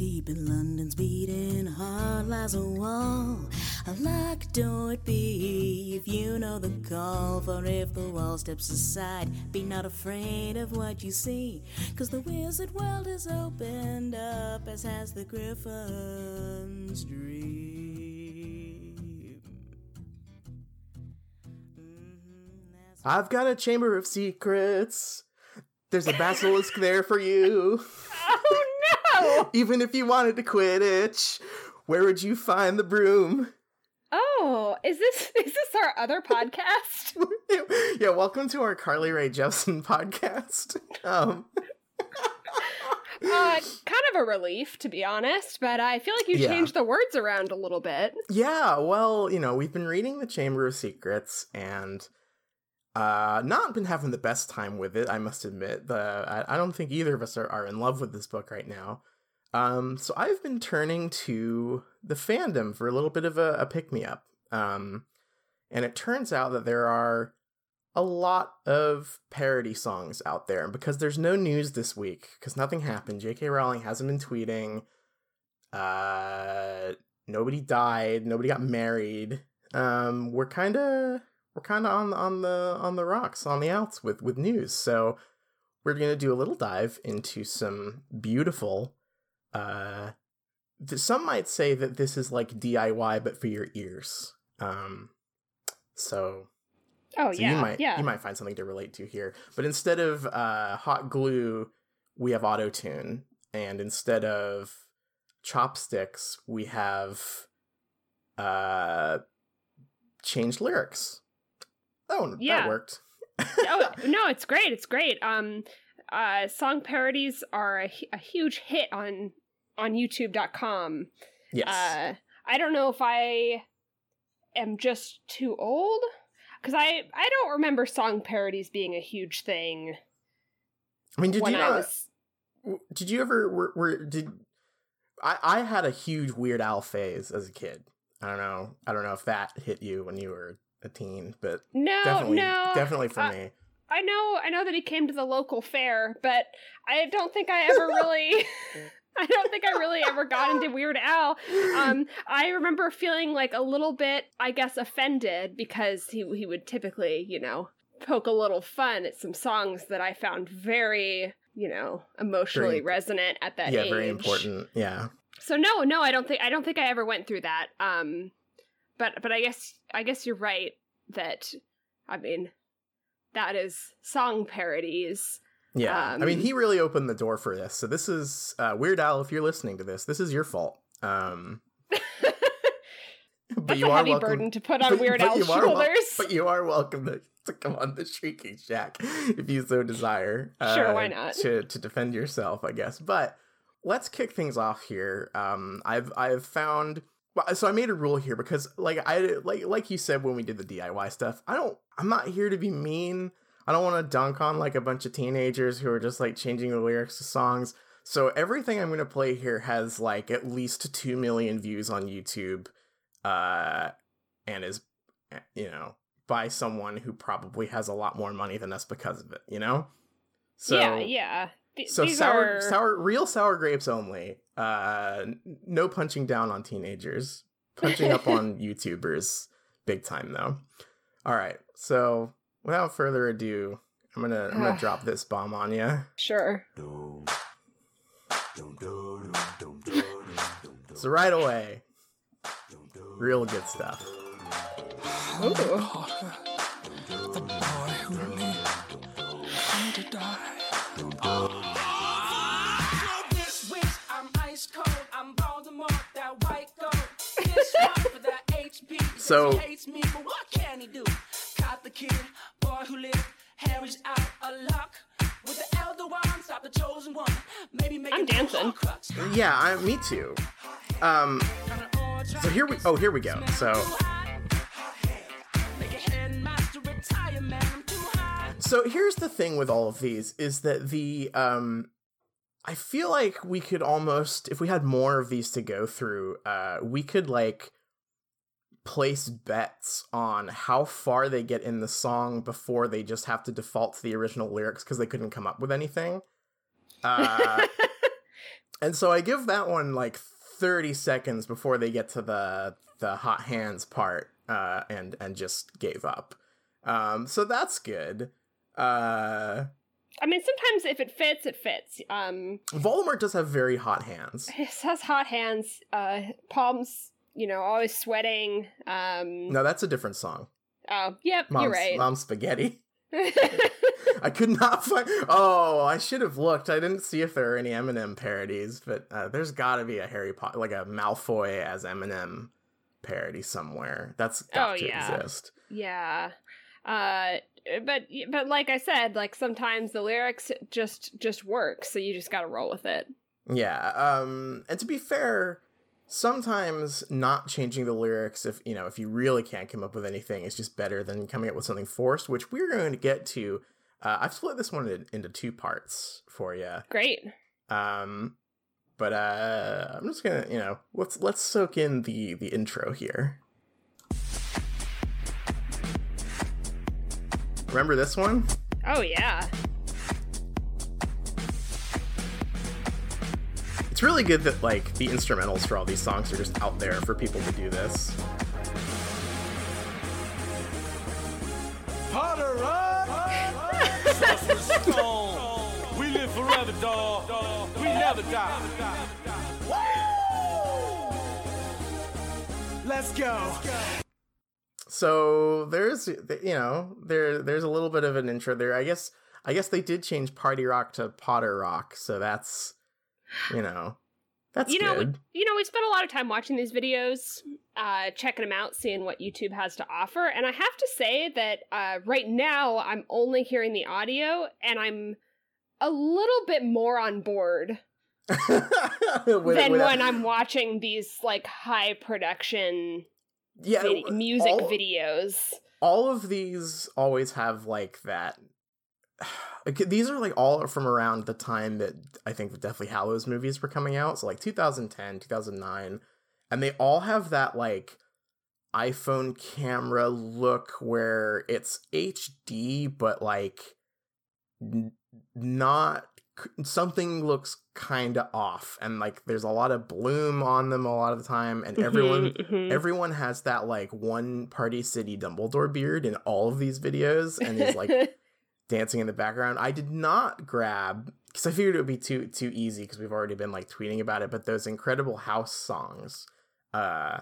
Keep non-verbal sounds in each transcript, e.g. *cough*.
deep in London's beating heart lies a wall. A locked door it be if you know the call. For if the wall steps aside, be not afraid of what you see. Cause the wizard world is opened up, as has the griffin's dream. Mhm, I've got a chamber of secrets. There's a basilisk there for you. *laughs* Oh! *laughs* Even if you wanted to quit Quidditch, where would you find the broom? Oh, is this is this our other podcast? *laughs* yeah, welcome to our Carly Rae Jepsen podcast. Um, Uh, kind of a relief, to be honest, but I feel like you Yeah. changed the words around a little bit. yeah, well, you know, we've been reading the Chamber of Secrets and uh not been having the best time with it, I must admit. The I, I don't think either of us are, are in love with this book right now. Um, so I've been turning to the fandom for a little bit of a, a pick me up. Um, and it turns out that there are a lot of parody songs out there. And because there's no news this week, because nothing happened, J.K. Rowling hasn't been tweeting. Uh, nobody died. Nobody got married. Um, we're kind of we're kind of on on the on the rocks on the outs with with news. So we're gonna do a little dive into some beautiful. Uh, th- some might say that this is like DIY, but for your ears. Um, so Oh so yeah, you might yeah. you might find something to relate to here. But instead of uh, hot glue, we have auto tune, and instead of chopsticks, we have uh, changed lyrics. Oh, Yeah. that worked. oh *laughs* no, it's great. It's great. Um, uh, song parodies are a, a huge hit on on YouTube.com. yes. Uh, I don't know if I am just too old because I I don't remember song parodies being a huge thing I mean, did when you not? was. Did you ever? Were, were did I? I had a huge Weird Al phase as a kid. I don't know. I don't know if that hit you when you were a teen, but No, definitely, no, definitely for uh, me. I know, I know that he came to the local fair, but I don't think I ever really. *laughs* I don't think I really ever got into Weird Al. Um, I remember feeling like a little bit, I guess, offended because he he would typically, you know, poke a little fun at some songs that I found very, you know, emotionally Very- resonant at that yeah, age. very important. Yeah. So no, no, I don't think I don't think I ever went through that. Um, but but I guess I guess you're right that I mean that is song parodies. Yeah, I mean, Um, he really opened the door for this. So this is uh, Weird Al. If you're listening to this, this is your fault. Um, *laughs* but That's you a are heavy welcome. burden to put on but- Weird but Al's are wel- shoulders. but you are welcome to, to come on the Shrieking Shack if you so desire. Sure, uh, why not? To to defend yourself, I guess. But let's kick things off here. Um, I've I've found. So I made a rule here because, like I like like you said when we did the DIY stuff, I don't. I'm not here to be mean. I don't want to dunk on like a bunch of teenagers who are just like changing the lyrics to songs. So everything I'm going to play here has like at least 2 million views on YouTube uh and is you know by someone who probably has a lot more money than us because of it, you know? So yeah, yeah. Th- so these sour are sour real sour grapes only. Uh no punching down on teenagers. Punching up *laughs* on YouTubers big time though. All right. So without further ado, I'm going to I'm going *sighs* to drop this bomb on you. sure. So right away, real good stuff. Ooh. Oh, the boy who lived to die. This week I'm ice cold. I'm Voldemort, that white gold. This one for that HP. because So- *laughs* he hates me, but what can he do? Caught the kid, boy who lived. Harry's out of luck. With the elder one, stop the chosen one. Maybe make I'm dancing. Yeah, I, me too. Um, so here we. Oh, here we go. So, Make a headmaster retire, man. I'm too high. so here's the thing with all of these is that the um, I feel like we could almost, if we had more of these to go through, uh, we could like place bets on how far they get in the song before they just have to default to the original lyrics because they couldn't come up with anything. Uh, *laughs* and so I give that one like 30 seconds before they get to the the hot hands part, uh, and and just gave up. Um, so that's good. Uh, I mean, sometimes if it fits, it fits. Um, Voldemort does have very hot hands. *laughs* he has hot hands, uh, palms, you know, always sweating. Um, No, that's a different song. oh, yep, Mom's, you're right. Mom's spaghetti. *laughs* I could not find. Oh, I should have looked. I didn't see if there are any Eminem parodies, but uh, there's got to be a Harry Potter, like a Malfoy as Eminem parody somewhere. That's got Oh, to yeah. exist. yeah. Uh, but but like I said, like sometimes the lyrics just just work, so you just got to roll with it. Yeah. Um, and to be fair, sometimes not changing the lyrics, if you know, if you really can't come up with anything, is just better than coming up with something forced, which we're going to get to. Uh, I've split this one in- into two parts for you. Great. Um, but uh, I'm just gonna, you know, let's let's soak in the the intro here. Remember this one? Oh yeah. It's really good that like the instrumentals for all these songs are just out there for people to do this. Potter rock! Sorcerer's stone. We live forever, dog. We never die. Let's go. So there's you know there there's a little bit of an intro there. I guess I guess they did change Party Rock to Potter Rock, so that's you know that's you know, we, good. you know, we spent a lot of time watching these videos, uh, checking them out, seeing what YouTube has to offer, and I have to say that uh, right now I'm only hearing the audio, and I'm a little bit more on board *laughs* With- than with- when I'm watching these like high production yeah vid- music all- videos. all of these always have like that Okay, *sighs* these are like all from around the time that i think the deathly hallows movies were coming out so like 2010 2009 and they all have that like iphone camera look where it's hd but like n- not something looks kind of off and like there's a lot of bloom on them a lot of the time and everyone Mhm, mhm. everyone has that like one party city dumbledore beard in all of these videos and he's like *laughs* dancing in the background i did not grab because i figured it would be too too easy because we've already been like tweeting about it but those incredible house songs uh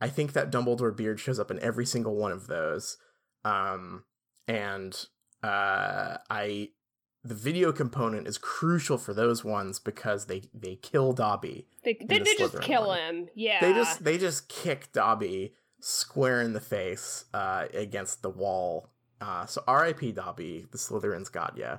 i think that dumbledore beard shows up in every single one of those um and uh i the video component is crucial for those ones because they they kill dobby they they, the they just kill one. him. Yeah, they just they just kick Dobby square in the face uh, against the wall. Uh, so R.I.P. Dobby, the Slytherin's got ya.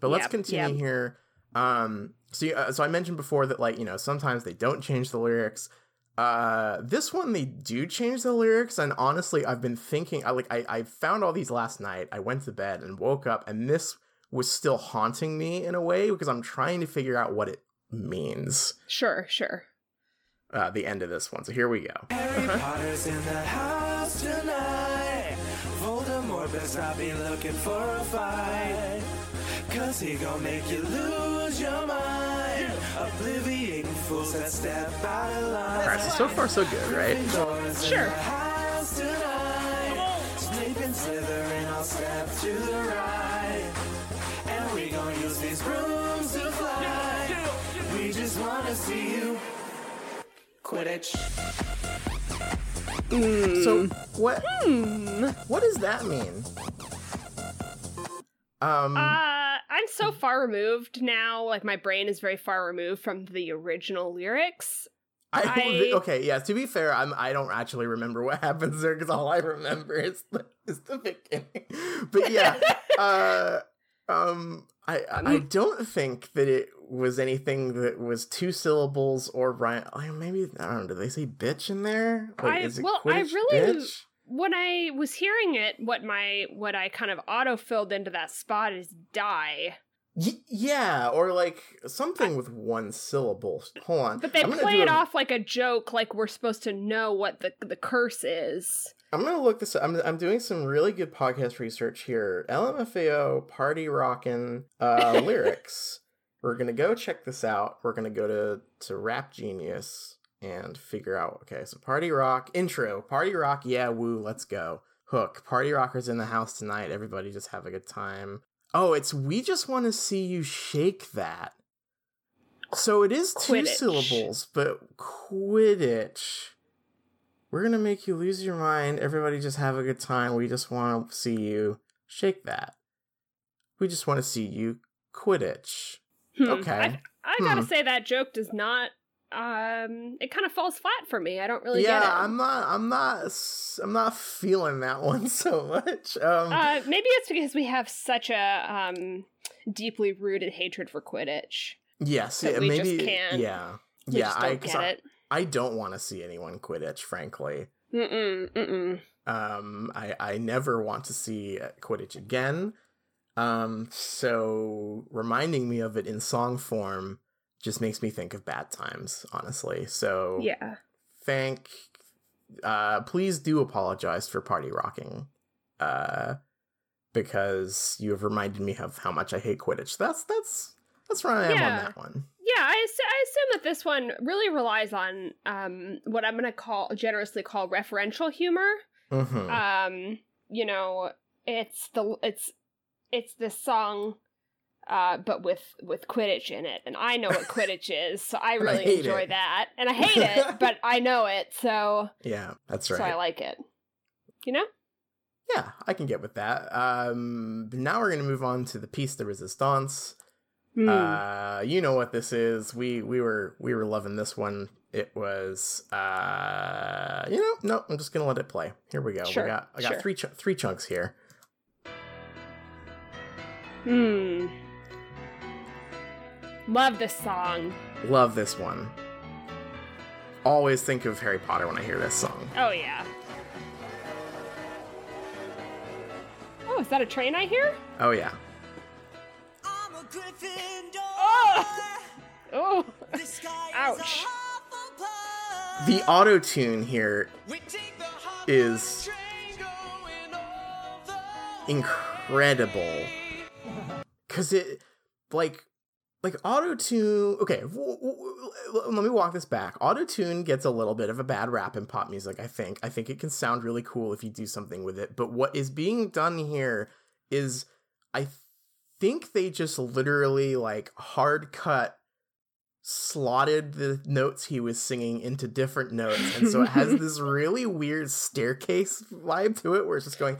But let's Yep, continue yep. here. Um, so uh, so I mentioned before that like you know sometimes they don't change the lyrics. Uh, this one they do change the lyrics, and honestly, I've been thinking. I like I I found all these last night. I went to bed and woke up, and this was still haunting me in a way because I'm trying to figure out what it means. sure, sure. Uh, the end of this one. So here we go. Harry Potter's in the house tonight. Voldemort best not be looking for a fight. Cause he gon' make you lose your mind. Obliviating fools that step out of line. All right, so so far so good, right? Sure. the house tonight. Snape and Slytherin all step to the right. And we gon' use these brooms to fly. We just wanna see you. Quidditch. So what Hmm. what does that mean? Um Uh, I'm so far removed now. Like my brain is very far removed from the original lyrics. I, *laughs* I- okay, yeah, to be fair, I'm I don't actually remember what *laughs* happens there cuz all I remember is the is the beginning. But yeah, *laughs* uh um I I I don't think that it was anything that was two syllables or rhyme. Like maybe I don't know. Do they say bitch in there? Like, I- is it well, I really- bitch? When I was hearing it, what my what I kind of auto filled into that spot is die. Y- yeah, or like something with one syllable. Hold on. But they play it a- off like a joke, like we're supposed to know what the the curse is. I'm gonna look this. up. I'm I'm doing some really good podcast research here. LMFAO party rockin' uh, *laughs* lyrics. We're gonna go check this out. We're gonna go to to Rap Genius and figure out. Okay, so Party Rock intro. Party Rock, yeah, woo, let's go. Hook. Party Rockers in the house tonight. Everybody just have a good time. Oh, it's we just want to see you shake that. So it is two Quidditch. syllables, but Quidditch. We're gonna make you lose your mind. Everybody just have a good time. We just want to see you shake that. We just want to see you Quidditch. Hmm. Okay. I, I gotta Hmm. say that joke does not. Um, it kind of falls flat for me. I don't really yeah, get it. I'm not. I'm not. I'm not feeling that *laughs* one so much. Um, Uh, maybe it's because we have such a um deeply rooted hatred for Quidditch. yes, yeah, we just maybe. can't- Yeah, We yeah. just I, get I, it. I don't want to see anyone Quidditch. Frankly, Mm-mm, mm-mm. um, I I never want to see Quidditch again. Um, so reminding me of it in song form just makes me think of bad times. Honestly, so Yeah. thank uh please do apologize for party rocking uh because you have reminded me of how much i hate quidditch that's that's that's where i am Yeah. on that one Yeah, I, I assume that this one really relies on um, what I'm going to call generously call referential humor. hmm Um, you know, it's the it's it's this song, uh, but with with Quidditch in it, and I know what *laughs* Quidditch is, so I And I really enjoy it. that, and I hate it, *laughs* but I know it, so yeah that's right. so I like it. You know? yeah i can get with that um but now we're gonna move on to the piece de resistance Hmm. uh you know what this is we we were we were loving this one it was uh you know no i'm just gonna let it play here we go Sure, we got i got sure. three ch- three chunks here Hmm. Love this song. Love this one. Always think of Harry Potter when I hear this song. Oh yeah. Oh, is that a train I hear? Oh yeah. I'm a Gryffindor. Oh! Oh. The sky Ouch. is a Hufflepuff. The auto tune here is We take the Hogwarts is train going all the incredible cuz it like like auto tune okay w- w- w- let me walk this back. Auto tune gets a little bit of a bad rap in pop music i think. I think it can sound really cool if you do something with it but what is being done here is i think they just literally like hard cut slotted the notes he was singing into different notes and so it has *laughs* this really weird staircase vibe to it where it's just going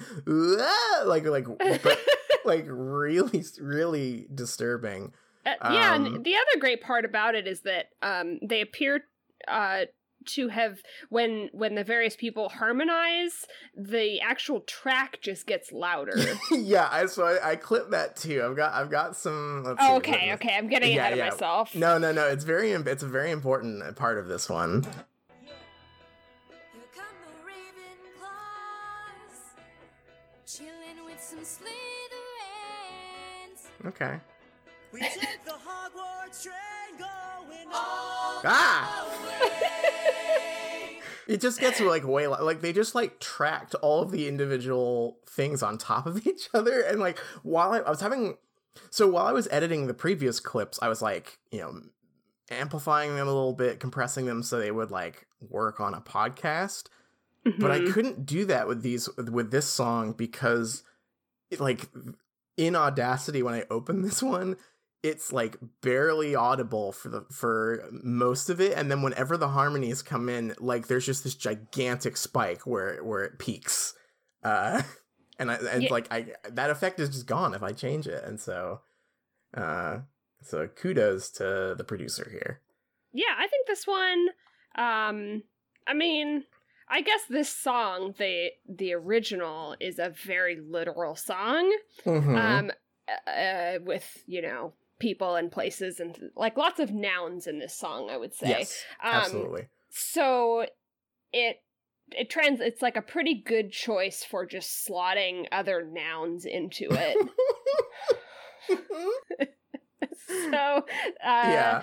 like like but *laughs* like really really disturbing Uh, yeah, Um, and the other great part about it is that um, they appear uh, to have when when the various people harmonize, the actual track just gets louder. *laughs* yeah i so I, I clipped that too i've got i've got some let's see, oh, what okay, okay, I'm getting Yeah, ahead of yeah. myself. no no no it's very it's a very important part of this one Here come the Ravenclaws, chilling with some Slytherins. Okay. We take the Hogwarts train going all ah! it just gets like way li- like they just like tracked all of the individual things on top of *laughs* each other and like while I, I was having so while i was editing the previous clips i was like you know amplifying them a little bit compressing them so they would like work on a podcast. But I Mhm. couldn't do that with these with this song because it, like in Audacity when I open this one it's like barely audible for the for most of it and then whenever the harmonies come in like there's just this gigantic spike where where it peaks uh *laughs* and I and Yeah. like I that effect is just gone if I change it and so uh so kudos to the producer here yeah, I think this one. Um, I mean, I guess this song, the the original, is a very literal song. Mhm. um uh, with you know people and places and like lots of nouns in this song i would say yes um, absolutely so it it trans it's like a pretty good choice for just slotting other nouns into it *laughs* *laughs* so uh yeah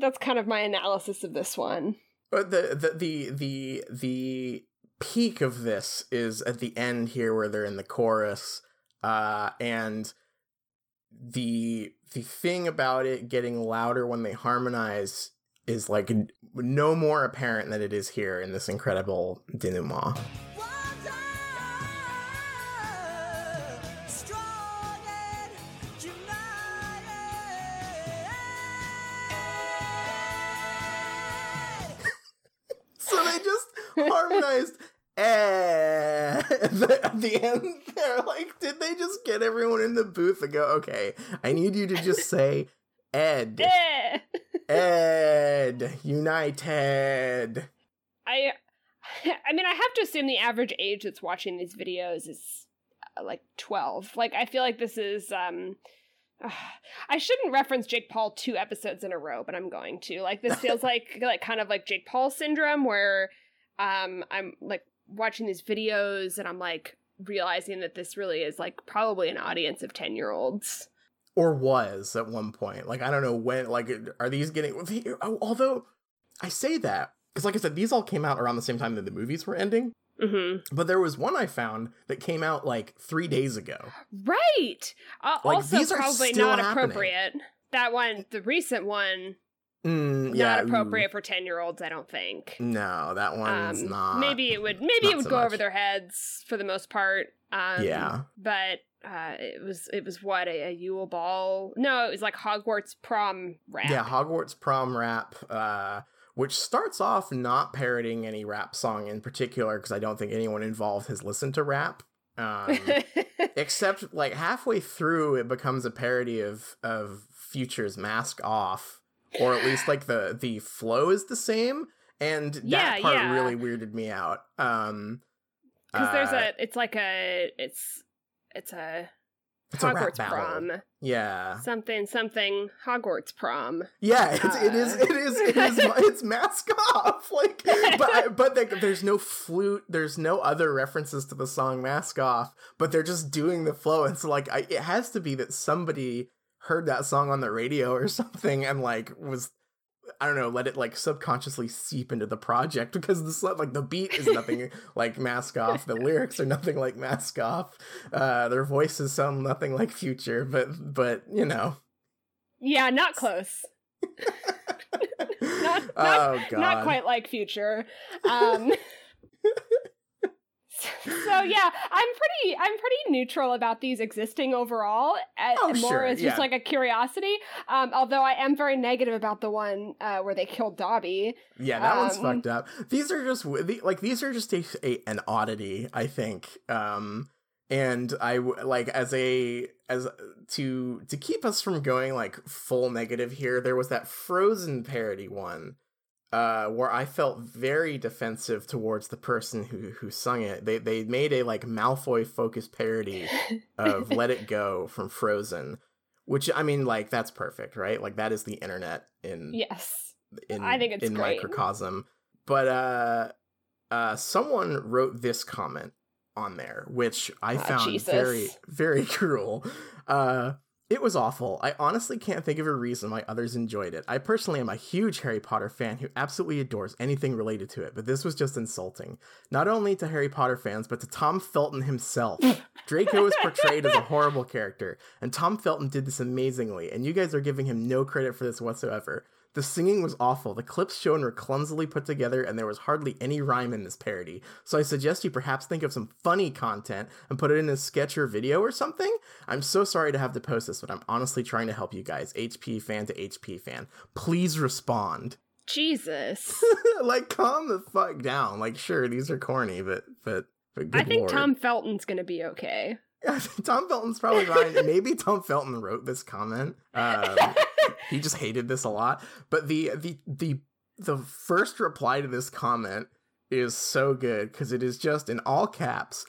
that's kind of my analysis of this one But the, the the the the peak of this is at the end here where they're in the chorus, uh, and the the thing about it getting louder when they harmonize is like no more apparent than it is here in this incredible denouement. Harmonized eh at the, end they're like did they just get everyone in the booth and go okay i need you to just say ed *laughs* Eh. ed united I I mean I have to assume the average age that's watching these videos is uh, like 12. Like I feel like this is um *sighs* I shouldn't reference Jake Paul two episodes in a row, but I'm going to. Like this *laughs* feels like like kind of like Jake Paul syndrome where um I'm like watching these videos and I'm like realizing that this really is like probably an audience of 10-year-olds. or was at one point like i don't know when like are these getting although i say that because like i said these all came out around the same time that the movies were ending Mhm. but there was one i found that came out like three days ago Right. Uh, Like, also probably not happening. appropriate. That one, the recent one, Mm, not yeah, ooh. appropriate for 10-year-olds, I don't think. No, that one's Um, not. maybe it would maybe it would so go much. over their heads for the most part. Um, Yeah. but uh, it was it was what a, a Yule Ball. No, it was like Hogwarts prom rap. Yeah, Hogwarts prom rap, uh, which starts off not parroting any rap song in particular, because I don't think anyone involved has listened to rap. Um, *laughs* except like halfway through, it becomes a parody of of Future's "Mask Off," or at least like the the flow is the same, and that Yeah, part yeah. really weirded me out. Um, because there's uh, a it's like a it's it's a It's Hogwarts battle. prom yeah, something something Hogwarts prom. Yeah, it's, it is. Uh. It is. It is. *laughs* It's mask off. *laughs* Like, but I- but like, there's no flute. There's no other references to the song "Mask Off." But they're just doing the flow. And so, like, I, it has to be that somebody heard that song on the radio or *laughs* something and like was. I don't know, let it like subconsciously seep into the project *laughs* because the like the beat is nothing *laughs* like Mask Off, the lyrics are nothing like Mask Off, uh, their voices sound nothing like Future, but but you know, Yeah, not close. not, not, oh not quite like future um *laughs* so yeah i'm pretty i'm pretty neutral about these existing overall uh, Oh, more sure, as just yeah. like a curiosity um although i am very negative about the one uh where they killed dobby Yeah, that one's Um, fucked up. These are just like these are just a, a an oddity, I think. Um, and I like as a as to to keep us from going like full negative here. There was that Frozen parody one, uh, where I felt very defensive towards the person who who sung it. They they made a like Malfoy focused parody *laughs* of "Let It Go" from Frozen. Which I mean, like that's perfect, right? Like that is the internet in yes in I think it's in great. microcosm. But uh uh someone wrote this comment on there, which I Ah, found Jesus. very, very *laughs* cruel. Uh it was awful. I honestly can't think of a reason why others enjoyed it. I personally am a huge Harry Potter fan who absolutely adores anything related to it, but this was just insulting. Not only to Harry Potter fans, but to Tom Felton himself. *laughs* Draco was portrayed as a horrible character, and Tom Felton did this amazingly, and you guys are giving him no credit for this whatsoever. The singing was awful. The clips shown were clumsily put together, and there was hardly any rhyme in this parody. So I suggest you perhaps think of some funny content and put it in a sketch or video or something. I'm so sorry to have to post this, but I'm honestly trying to help you guys. HP fan to HP fan. Please respond. jesus *laughs* like, calm the fuck down. Like, sure, these are corny, but but but good i think lord. tom felton's gonna be okay *laughs* Tom Felton's probably fine. *laughs* Maybe Tom Felton wrote this comment. Um, he just hated this a lot. But the the the the first reply to this comment is so good because it is just in all caps,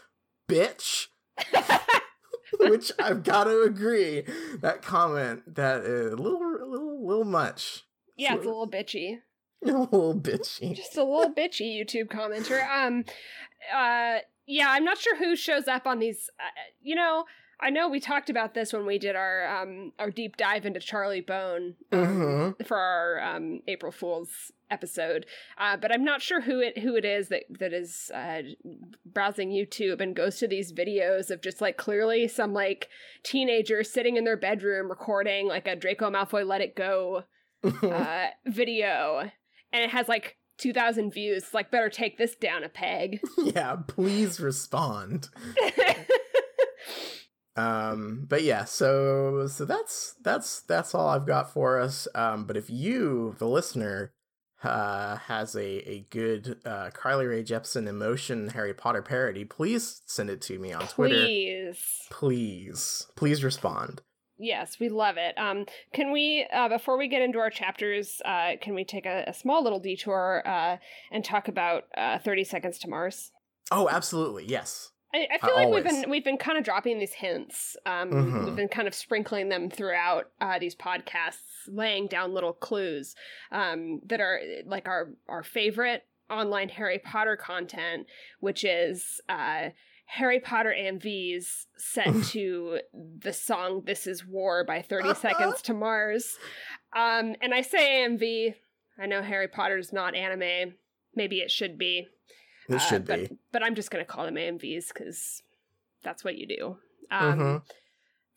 bitch. *laughs* Which I've got to agree. That comment that is a little a little little much. yeah it's a little bitchy *laughs* A little bitchy. just a little bitchy YouTube commenter. Um, uh, yeah, I'm not sure who shows up on these. Uh, you know, I know we talked about this when we did our um our deep dive into Charlie Bone um, Mhm. for our um April Fools episode, uh, but I'm not sure who it who it is that that is uh, browsing YouTube and goes to these videos of just like clearly some like teenager sitting in their bedroom recording like a Draco Malfoy Let It Go *laughs* uh, video, and it has like. 2000 views It's like better take this down a peg *laughs* yeah, please respond. *laughs* Um, but yeah, so so that's that's that's all I've got for us. Um, but if you, the listener, uh, has a a good uh, Carly Rae Jepsen emotion Harry Potter parody, please send it to me on Twitter. Please. Please, please respond. Yes, we love it. Um, can we, uh, before we get into our chapters, uh, can we take a, a small little detour uh, and talk about uh, Thirty Seconds to Mars? Oh, absolutely, yes. I, I feel Uh, like we've been we've been kind of dropping these hints. Um, Mhm. We've been kind of sprinkling them throughout uh, these podcasts, laying down little clues um, that are like our our favorite online Harry Potter content, which is uh, Harry Potter AMVs set *laughs* to the song "This Is War" by Thirty Seconds to Mars. Um, and I say AMV. I know Harry Potter is not anime. Maybe it should be. It Uh, should but, be. But I'm just going to call them AMVs because that's what you do. Um, Mhm.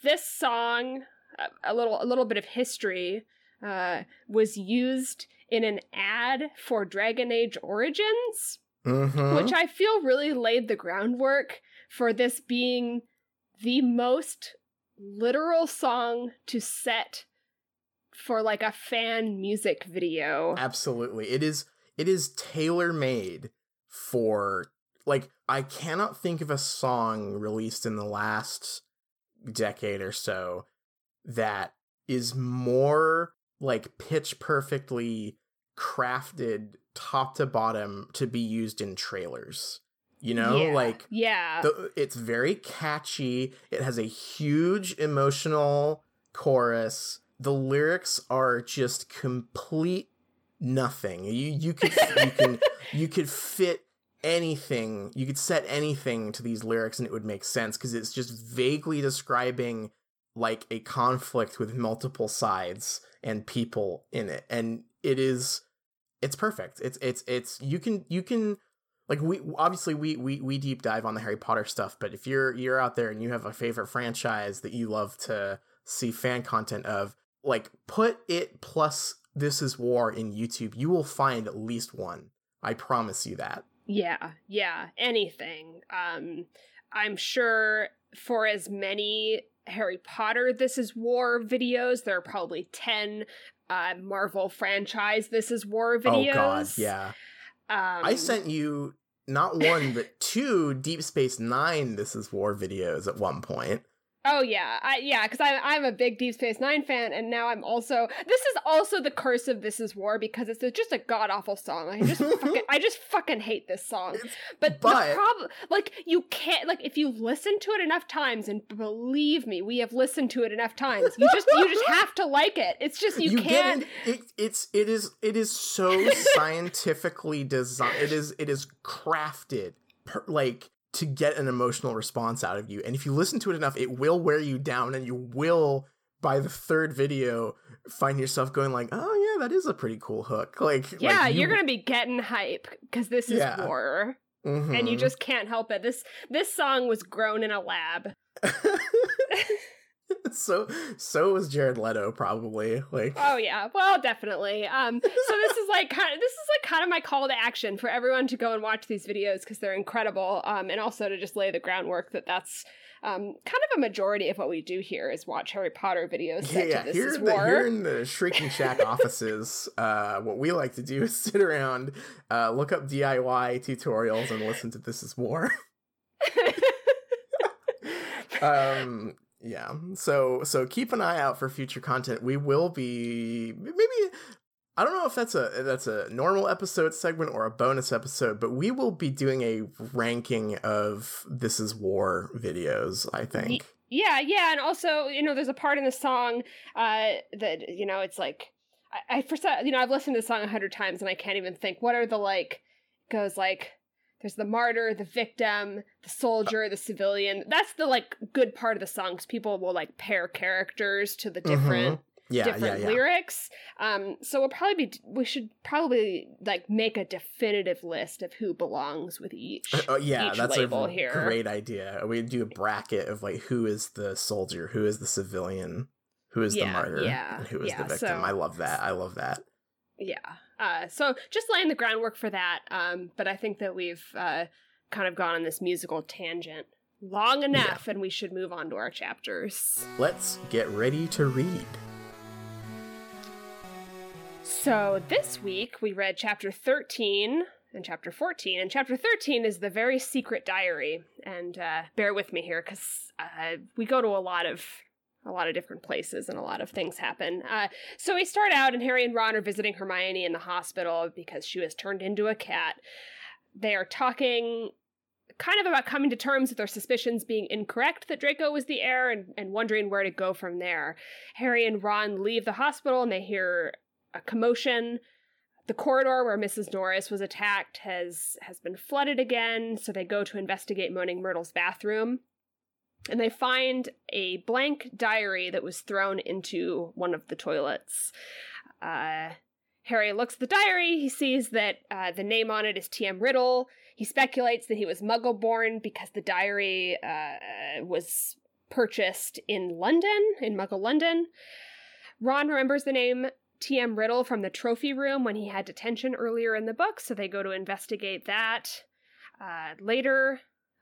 This song, a, a little a little bit of history, uh, was used in an ad for Dragon Age Origins, Mhm. which I feel really laid the groundwork for this being the most literal song to set for like a fan music video. Absolutely. It is it is tailor made for like I cannot think of a song released in the last decade or so that is more like pitch perfectly crafted top to bottom to be used in trailers. You know, Yeah. like yeah. the, it's very catchy. It has a huge emotional chorus. The lyrics are just complete nothing. You you could *laughs* you can you could fit anything. You could set anything to these lyrics and it would make sense because it's just vaguely describing like a conflict with multiple sides and people in it and it is it's perfect it's it's it's you can you can like we obviously we we we deep dive on the Harry Potter stuff, but if you're you're out there and you have a favorite franchise that you love to see fan content of, like put it plus This Is War in YouTube, you will find at least one. I promise you that. Yeah, yeah, anything. Um I'm sure for as many Harry Potter This Is War videos, there are probably 10 uh Marvel franchise This Is War videos. Oh god, yeah. Um I sent you not one but two Deep Space 9 This Is War videos at one point. Oh yeah, I, yeah, because I'm I'm a big Deep Space Nine fan, and now I'm also. This is also the curse of This Is War because it's just a god awful song. I just *laughs* fucking I just fucking hate this song. It's- But, but- the problem, like you can't, like if you listen to it enough times, and believe me, we have listened to it enough times. You just you just have to like it. It's just you, can't. get it, it it's it is it is so *laughs* scientifically designed it is it is crafted per, like to get an emotional response out of you and if you listen to it enough it will wear you down and you will by the third video find yourself going like oh yeah that is a pretty cool hook like Yeah, like you're gonna be getting hype because this is Yeah. war, and you Mhm. just can't help it. This this song was grown in a lab. *laughs* *laughs* *laughs* so so was jared leto probably like Oh yeah, well definitely. Um, so this is like kind of this is like kind of my call to action for everyone to go and watch these videos because they're incredible. Um, and also to just lay the groundwork that that's um kind of a majority of what we do here is watch Harry Potter videos. Yeah, yeah. to this Here, is the, war. here in the Shrieking Shack *laughs* offices, uh, what we like to do is *laughs* sit around, uh, look up DIY tutorials, and listen to This Is War. um, yeah. So, so keep an eye out for future content. We will be maybe. I don't know if that's a that's a normal episode segment or a bonus episode, but we will be doing a ranking of This Is War videos. I think. Yeah, yeah, and also you know there's a part in the song uh that you know it's like I, I for you know I've listened to the song a hundred times and I can't even think what are the like goes like there's the martyr, the victim, the soldier, the civilian. That's the like good part of the songs. People will like pair characters to the mm-hmm. different Yeah, yeah, different yeah. lyrics. Um, so we'll probably be we should probably like make a definitive list of who belongs with each. Oh yeah, each that's label a here. great idea. We do a bracket of like who is the soldier, who is the civilian, who is the martyr, yeah, and who is yeah, the victim. so- I love that. I love that. Yeah. Uh, so just laying the groundwork for that. Um, but I think that we've uh, kind of gone on this musical tangent long enough, and we should move on to our chapters. Let's get ready to read. So this week we read chapter 13 and chapter 14. And chapter 13 is the very secret diary. And uh, bear with me here because uh, we go to a lot of. A lot of different places and a lot of things happen. Uh, so we start out, and Harry and Ron are visiting Hermione in the hospital because she was turned into a cat. They are talking kind of about coming to terms with their suspicions being incorrect that Draco was the heir and, and wondering where to go from there. Harry and Ron leave the hospital and they hear a commotion. The corridor where Mrs. Norris was attacked has has been flooded again, so they go to investigate Moaning Myrtle's bathroom. And they find a blank diary that was thrown into one of the toilets. Uh, Harry looks at the diary. He sees that uh, the name on it is T.M. Riddle. He speculates that he was Muggle born because the diary uh, was purchased in London, in Muggle London. Ron remembers the name T.M. Riddle from the trophy room when he had detention earlier in the book, so they go to investigate that. Uh, later,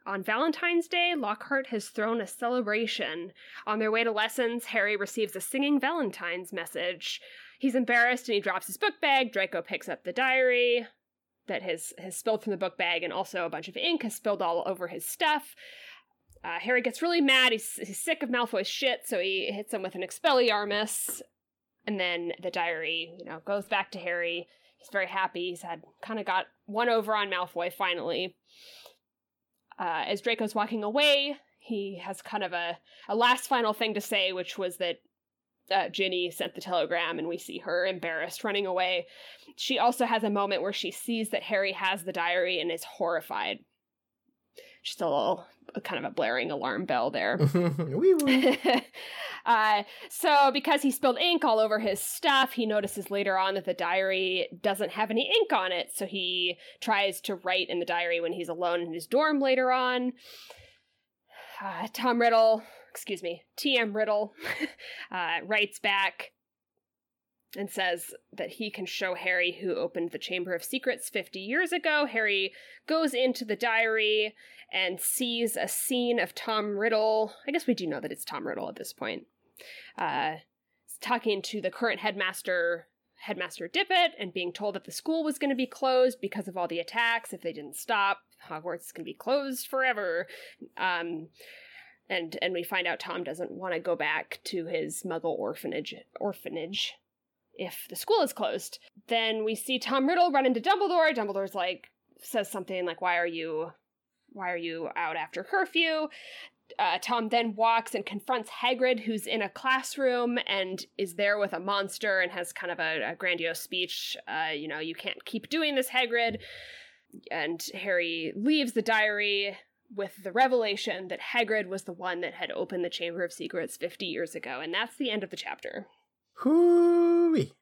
on Valentine's Day, Lockhart has thrown a celebration. On their way to lessons, Harry receives a singing Valentine's message. He's embarrassed and he drops his book bag. Draco picks up the diary that has, has spilled from the book bag, and also a bunch of ink has spilled all over his stuff. Uh, Harry gets really mad. He's, he's sick of Malfoy's shit, so he hits him with an Expelliarmus. And then the diary, you know, goes back to Harry. He's very happy. He's had kind of got one over on Malfoy finally. Uh, as Draco's walking away, he has kind of a, a last final thing to say, which was that uh, Ginny sent the telegram, and we see her embarrassed running away. She also has a moment where she sees that Harry has the diary and is horrified. Just a little, kind of a blaring alarm bell there. *laughs* *laughs* Uh, so, because he spilled ink all over his stuff, he notices later on that the diary doesn't have any ink on it. So, he tries to write in the diary when he's alone in his dorm later on. Uh, Tom Riddle, excuse me, T.M. Riddle, *laughs* uh, writes back and says that he can show Harry who opened the Chamber of Secrets 50 years ago. Harry goes into the diary and sees a scene of Tom Riddle. I guess we do know that it's Tom Riddle at this point. Uh, talking to the current headmaster, Headmaster Dippet, and being told that the school was going to be closed because of all the attacks. If they didn't stop, Hogwarts is going to be closed forever. Um, and and we find out Tom doesn't want to go back to his Muggle orphanage orphanage if the school is closed. Then we see Tom Riddle run into Dumbledore. Dumbledore's like says something like, "Why are you, why are you out after curfew?" Uh, Tom then walks and confronts Hagrid, who's in a classroom and is there with a monster and has kind of a, a grandiose speech. Uh, you know, you can't keep doing this, Hagrid. And Harry leaves the diary with the revelation that Hagrid was the one that had opened the Chamber of Secrets 50 years ago. And that's the end of the chapter. Hooey.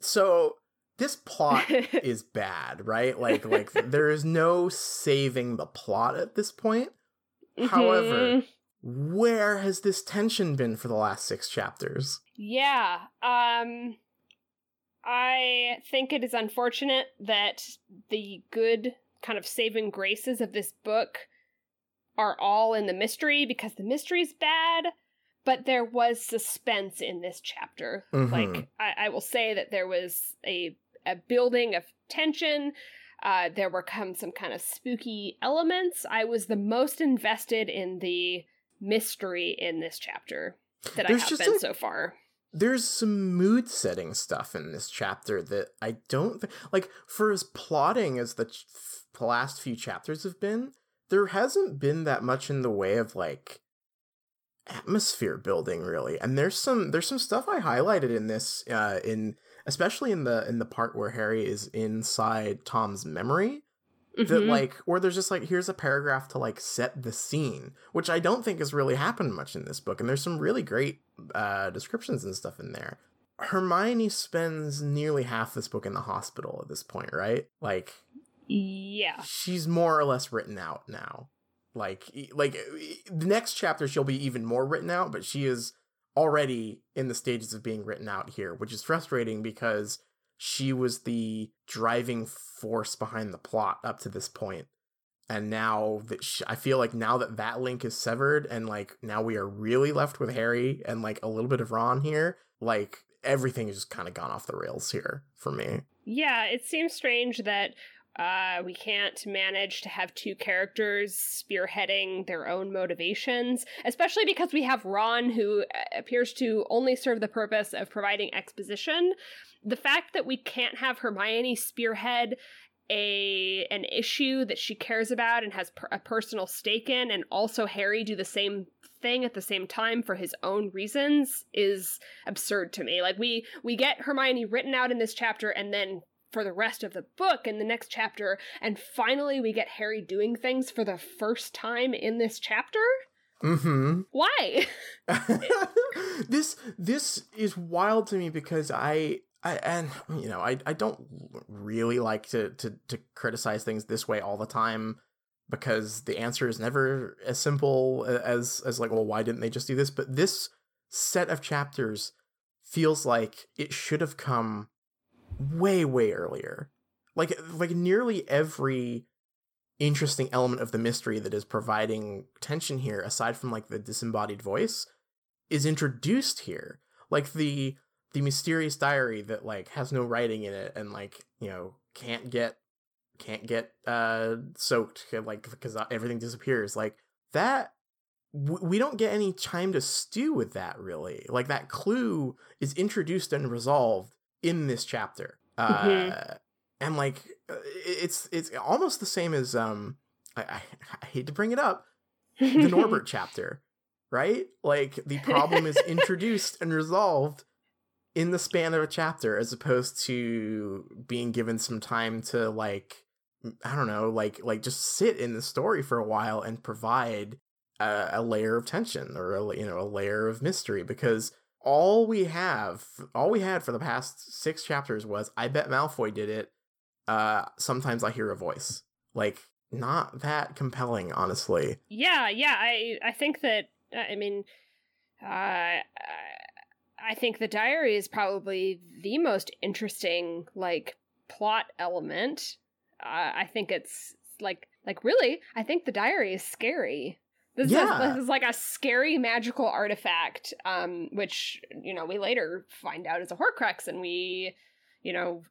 So this plot *laughs* is bad, right? Like like there is no saving the plot at this point. However, Mhm. where has this tension been for the last 6 chapters? Yeah. Um I think it is unfortunate that the good kind of saving graces of this book are all in the mystery because the mystery is bad, but there was suspense in this chapter. Mhm. Like I, I will say that there was a a building of tension. Uh, there were come some kind of spooky elements. I was the most invested in the mystery in this chapter that There's I have just been so far. There's some mood setting stuff in this chapter that I don't th- like for as plotting as the ch- f- last few chapters have been. There hasn't been that much in the way of like atmosphere building really. And there's some there's some stuff I highlighted in this uh in especially in the in the part where Harry is inside Tom's memory that Mhm. like or there's just like here's a paragraph to like set the scene which i don't think has really happened much in this book and there's some really great uh descriptions and stuff in there hermione spends nearly half this book in the hospital at this point right like yeah. she's more or less written out now like like the next chapter she'll be even more written out but she is already in the stages of being written out here which is frustrating because she was the driving force behind the plot up to this point. And now that sh i feel like now that that link is severed and like now we are really left with harry and like a little bit of ron here like everything has just kind of gone off the rails here for me. Yeah, it seems strange that uh, we can't manage to have two characters spearheading their own motivations, especially because we have Ron, who uh, appears to only serve the purpose of providing exposition. The fact that we can't have Hermione spearhead a an issue that she cares about and has per- a personal stake in, and also Harry do the same thing at the same time for his own reasons is absurd to me. Like we we get Hermione written out in this chapter and then for the rest of the book in the next chapter and finally we get Harry doing things for the first time in this chapter? mm-hmm Why? *laughs* *laughs* this this is wild to me because I I and you know I I don't really like to to to criticize things this way all the time because the answer is never as simple as as like well why didn't they just do this but this set of chapters feels like it should have come way way earlier. Like like nearly every interesting element of the mystery that is providing tension here aside from like the disembodied voice is introduced here. Like the the mysterious diary that like has no writing in it and like you know can't get can't get uh soaked like because everything disappears. Like that we don't get any time to stew with that really. Like that clue is introduced and resolved in this chapter uh Mhm. and like uh, it's it's almost the same as um I, I, I hate to bring it up the Norbert *laughs* chapter, right? Like the *laughs* problem is introduced and resolved in the span of a chapter as opposed to being given some time to like I don't know, like like just sit in the story for a while and provide a, a layer of tension or a, you know a layer of mystery because all we have all we had for the past 6 chapters was I bet Malfoy did it uh sometimes I hear a voice like not that compelling honestly Yeah, yeah, I I think that I mean, uh, I think the diary is probably the most interesting like plot element. Uh, I think it's like like really, I think the diary is scary. This, Yeah. is, this is like a scary magical artifact, um, which you know we later find out is a Horcrux, and we, you know,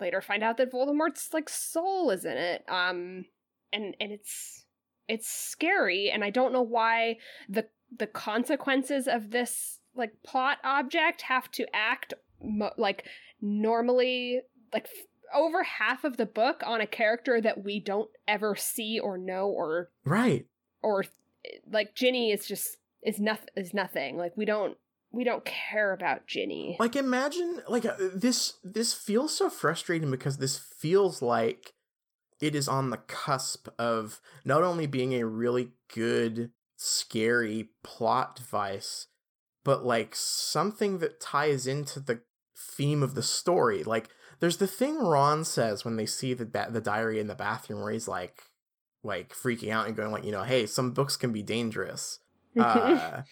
later find out that Voldemort's like soul is in it. Um, and and it's it's scary, and I don't know why the the consequences of this like plot object have to act mo- like normally like f- over half of the book on a character that we don't ever see or know or right or like Ginny is just is nothing is nothing. Like we don't we don't care about Ginny. Like imagine like uh, this this feels so frustrating because this feels like it is on the cusp of not only being a really good scary plot device but like something that ties into the theme of the story. Like there's the thing ron says when they see the ba- the diary in the bathroom where he's like like freaking out and going like you know hey some books can be dangerous *laughs* uh,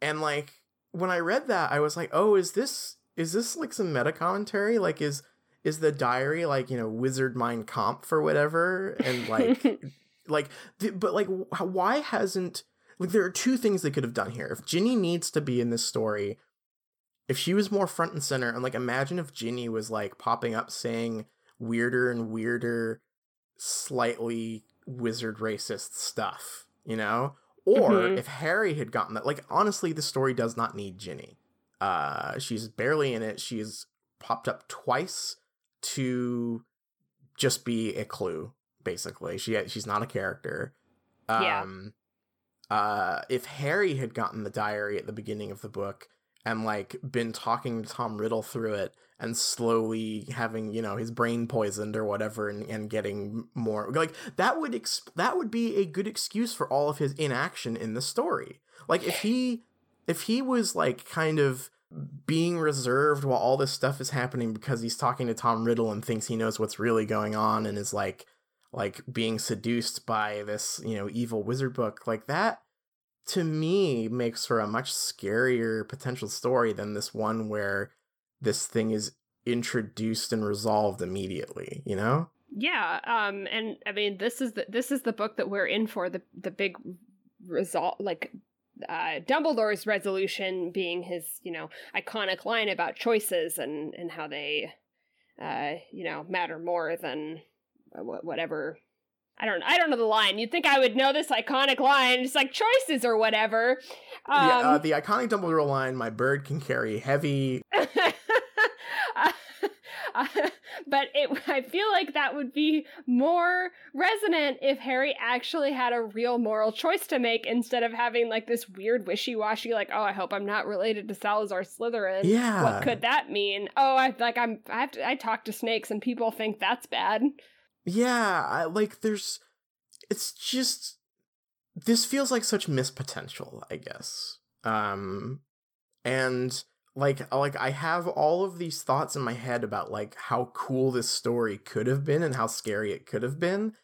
and like when I read that, I was like, oh, is this is this like some meta commentary? Like, is is the diary like you know wizard Mein Kampf for whatever? And like, *laughs* like, th- but like, wh- why hasn't like there are two things they could have done here. If Ginny needs to be in this story, if she was more front and center, and like, imagine if Ginny was like popping up saying weirder and weirder, slightly wizard racist stuff, you know? Or Mhm. if Harry had gotten that, like honestly, the story does not need Ginny. Uh, she's barely in it. She's popped up twice to just be a clue. Basically, she she's not a character. Yeah. Um, uh, if Harry had gotten the diary at the beginning of the book, and like been talking to Tom Riddle through it and slowly having you know his brain poisoned or whatever and, and getting more like that would ex- that would be a good excuse for all of his inaction in the story. Like if he if he was like kind of being reserved while all this stuff is happening because he's talking to Tom Riddle and thinks he knows what's really going on and is like like being seduced by this, you know, evil wizard book like that to me makes for a much scarier potential story than this one where this thing is introduced and resolved immediately, you know? Yeah, um and I mean this is the this is the book that we're in for the the big result like uh, Dumbledore's resolution being his, you know, iconic line about choices and and how they, uh, you know, matter more than whatever. I don't. I don't know the line. You'd think I would know this iconic line. It's like choices or whatever. Um, yeah, uh, the iconic Dumbledore line, "My bird can carry heavy." *laughs* but it, I feel like that would be more resonant if Harry actually had a real moral choice to make instead of having like this weird wishy-washy, like, oh, I hope I'm not related to Salazar Slytherin. Yeah. What could that mean? Oh, I like I'm I have to I talk to snakes and people think that's bad. Yeah, I, like there's, it's just this feels like such missed potential, I guess. Um, and like like I have all of these thoughts in my head about like how cool this story could have been and how scary it could have been,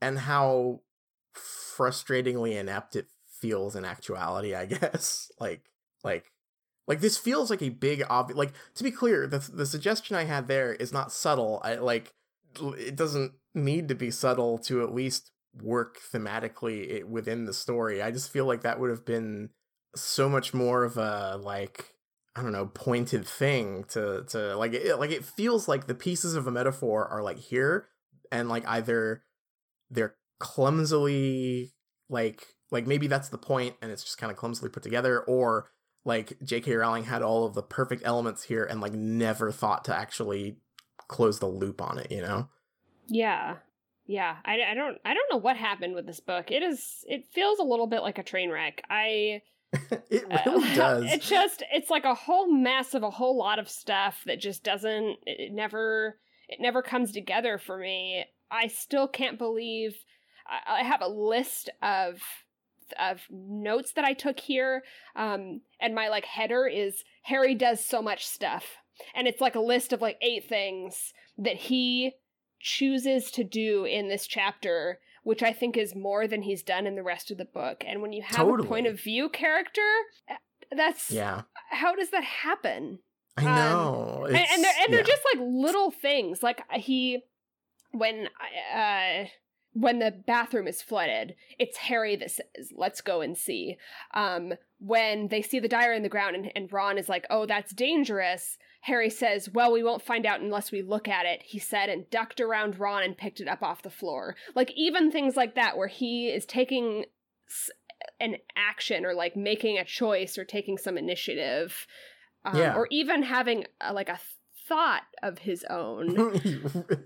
and how frustratingly inept it feels in actuality. I *laughs* guess like like like this feels like a big obvious. Like to be clear, the the suggestion I had there is not subtle. I like it doesn't need to be subtle to at least work thematically within the story. I just feel like that would have been so much more of a like I don't know pointed thing to to like it like it feels like the pieces of a metaphor are like here and like either they're clumsily like like maybe that's the point and it's just kind of clumsily put together or like J.K. Rowling had all of the perfect elements here and like never thought to actually close the loop on it, you know? Yeah. Yeah. I, I don't I don't know what happened with this book. It is it feels a little bit like a train wreck. I *laughs* it really uh, *laughs* does. It just it's like a whole mess of a whole lot of stuff that just doesn't it never it never comes together for me. I still can't believe I, I have a list of of notes that I took here. Um, and my like header is Harry does so much stuff. And it's like a list of like eight things that he chooses to do in this chapter, which I think is more than he's done in the rest of the book. And when you have Totally. a point of view character, uh, that's yeah. how does that happen? I Um, know. and, and they're and they're yeah. just like little things. Like he, when uh, when the bathroom is flooded, it's Harry that says, "Let's go and see." Um, when they see the diary in the ground, and, and Ron is like, "Oh, that's dangerous." Harry says, "Well, we won't find out unless we look at it," he said, and ducked around Ron and picked it up off the floor. Like even things like that, where he is taking an action or like making a choice or taking some initiative, um, Yeah. or even having a, like a thought of his own.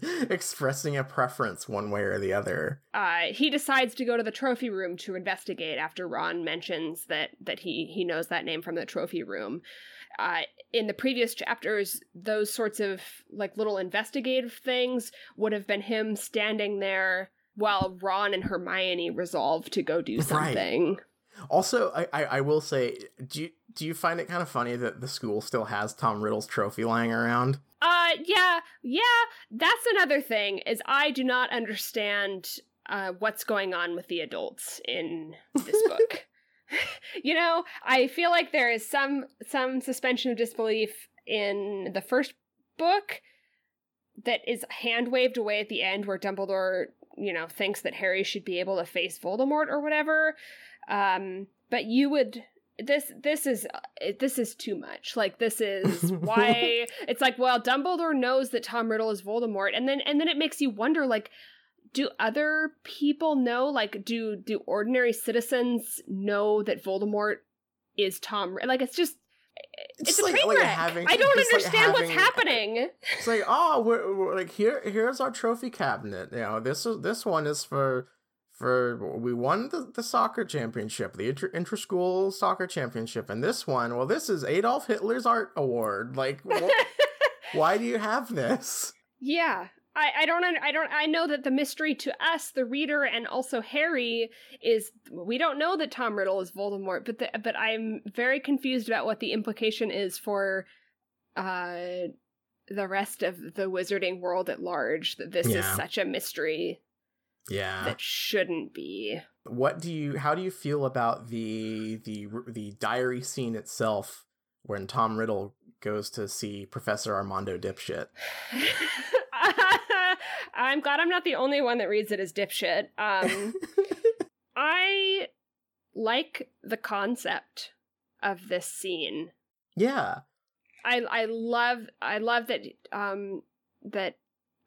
*laughs* expressing a preference one way or the other. uh, he decides to go to the trophy room to investigate after Ron mentions that that he he knows that name from the trophy room. Uh, in the previous chapters, those sorts of like little investigative things would have been him standing there while Ron and Hermione resolve to go do Right. something. Also, I, I, I will say, do you, do you find it kind of funny that the school still has Tom Riddle's trophy lying around? Uh, yeah, yeah. That's another thing is I do not understand uh, what's going on with the adults in this *laughs* book. *laughs* you know, I feel like there is some some suspension of disbelief in the first book that is hand waved away at the end, where Dumbledore, you know, thinks that Harry should be able to face Voldemort or whatever. Um, but you would this this is this is too much like this is *laughs* why it's like well dumbledore knows that tom riddle is voldemort and then and then it makes you wonder like do other people know like do do ordinary citizens know that voldemort is tom like it's just it's, It's a like- train like wreck having- i don't it's like understand what's happening It's like, oh, we're, we're like here. Here's our trophy cabinet. You know, this is this one is for for we won the, the soccer championship, the inter, inter-school soccer championship, and this one, well, this is Adolf Hitler's art award. Like, wh- *laughs* why do you have this? Yeah. I, I don't I don't I know that the mystery to us the reader and also Harry is we don't know that Tom Riddle is Voldemort but the, but I'm very confused about what the implication is for uh the rest of the wizarding world at large that this is such a mystery Yeah. that shouldn't be. What do you? How do you feel about the the the diary scene itself when Tom Riddle goes to see Professor Armando Dipshit? *laughs* *laughs* I'm glad I'm not the only one that reads it as dipshit. Um, *laughs* I like the concept of this scene. yeah. I I love I love that um that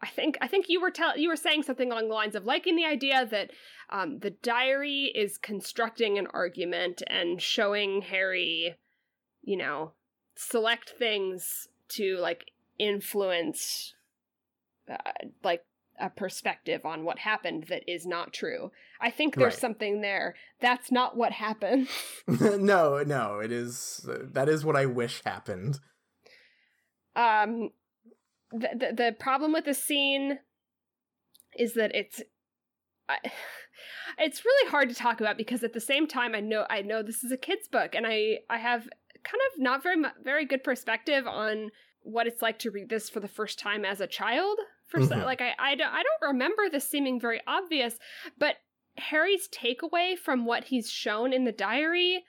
I think I think you were tell you were saying something along the lines of liking the idea that um the diary is constructing an argument and showing Harry, you know, select things to like influence uh, like a perspective on what happened that is not true. I think there's Right. something there. That's not what happened. *laughs* *laughs* no, no, it is that is what I wish happened. um the, the the problem with the scene is that it's I, *sighs* it's really hard to talk about because at the same time I know I know this is a kids book and I I have kind of not very very good perspective on what it's like to read this for the first time as a child for s Mhm. like I I don't, I don't remember this seeming very obvious but Harry's takeaway from what he's shown in the diary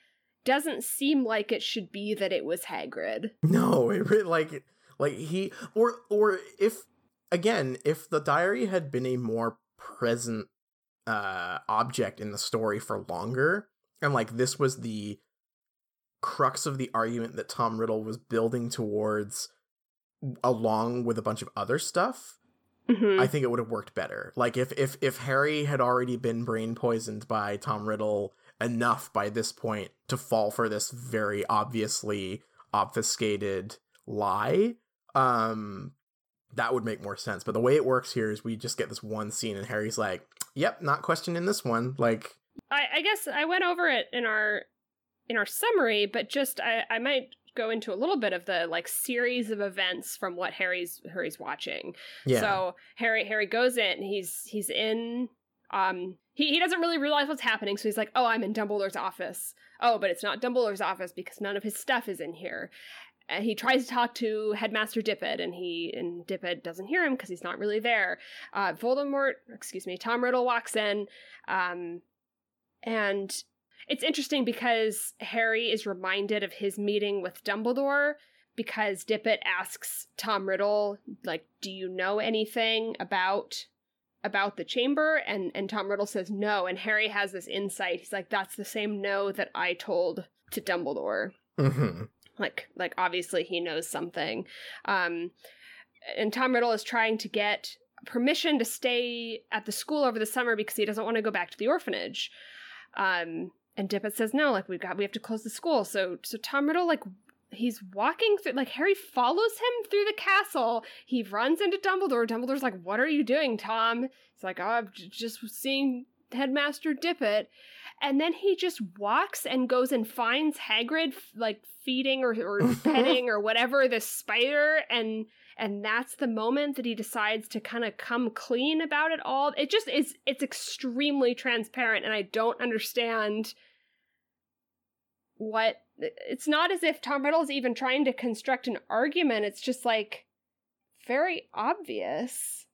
doesn't seem like it should be that it was Hagrid. No, it really like like he or or if again if the diary had been a more present uh object in the story for longer and like this was the crux of the argument that Tom Riddle was building towards along with a bunch of other stuff Mhm. I think it would have worked better. Like if if if Harry had already been brain poisoned by Tom Riddle enough by this point to fall for this very obviously obfuscated lie, um that would make more sense. But the way it works here is we just get this one scene and Harry's like, "Yep, not questioning this one." Like, I, I guess I went over it in our in our summary, but just I, I might go into a little bit of the like series of events from what Harry's Harry's watching. yeah. So Harry Harry goes in, he's he's in um he, he doesn't really realize what's happening, so he's like, Oh, I'm in Dumbledore's office. Oh, but it's not Dumbledore's office because none of his stuff is in here. And he tries to talk to Headmaster Dippet, and he and Dippet doesn't hear him because he's not really there. Uh, Voldemort, excuse me, Tom Riddle walks in, um, and it's interesting because Harry is reminded of his meeting with Dumbledore because Dippet asks Tom Riddle, like, "Do you know anything about about the chamber?" And and Tom Riddle says no, and Harry has this insight. He's like, "That's the same no that I told to Dumbledore." Mhm. like like obviously he knows something um and tom riddle is trying to get permission to stay at the school over the summer because he doesn't want to go back to the orphanage um and dippet says no like we've got we have to close the school. So so tom riddle like he's walking through like harry follows him through the castle. He runs into dumbledore. Dumbledore's like what are you doing tom? He's like oh i'm j- just seeing headmaster dippet. And then he just walks and goes and finds Hagrid f- like feeding or, or *laughs* petting or whatever this spider. And and that's the moment that he decides to kind of come clean about it all. It just is it's extremely transparent and I don't understand what it's not as if Tom Riddle's even trying to construct an argument. It's just like very obvious.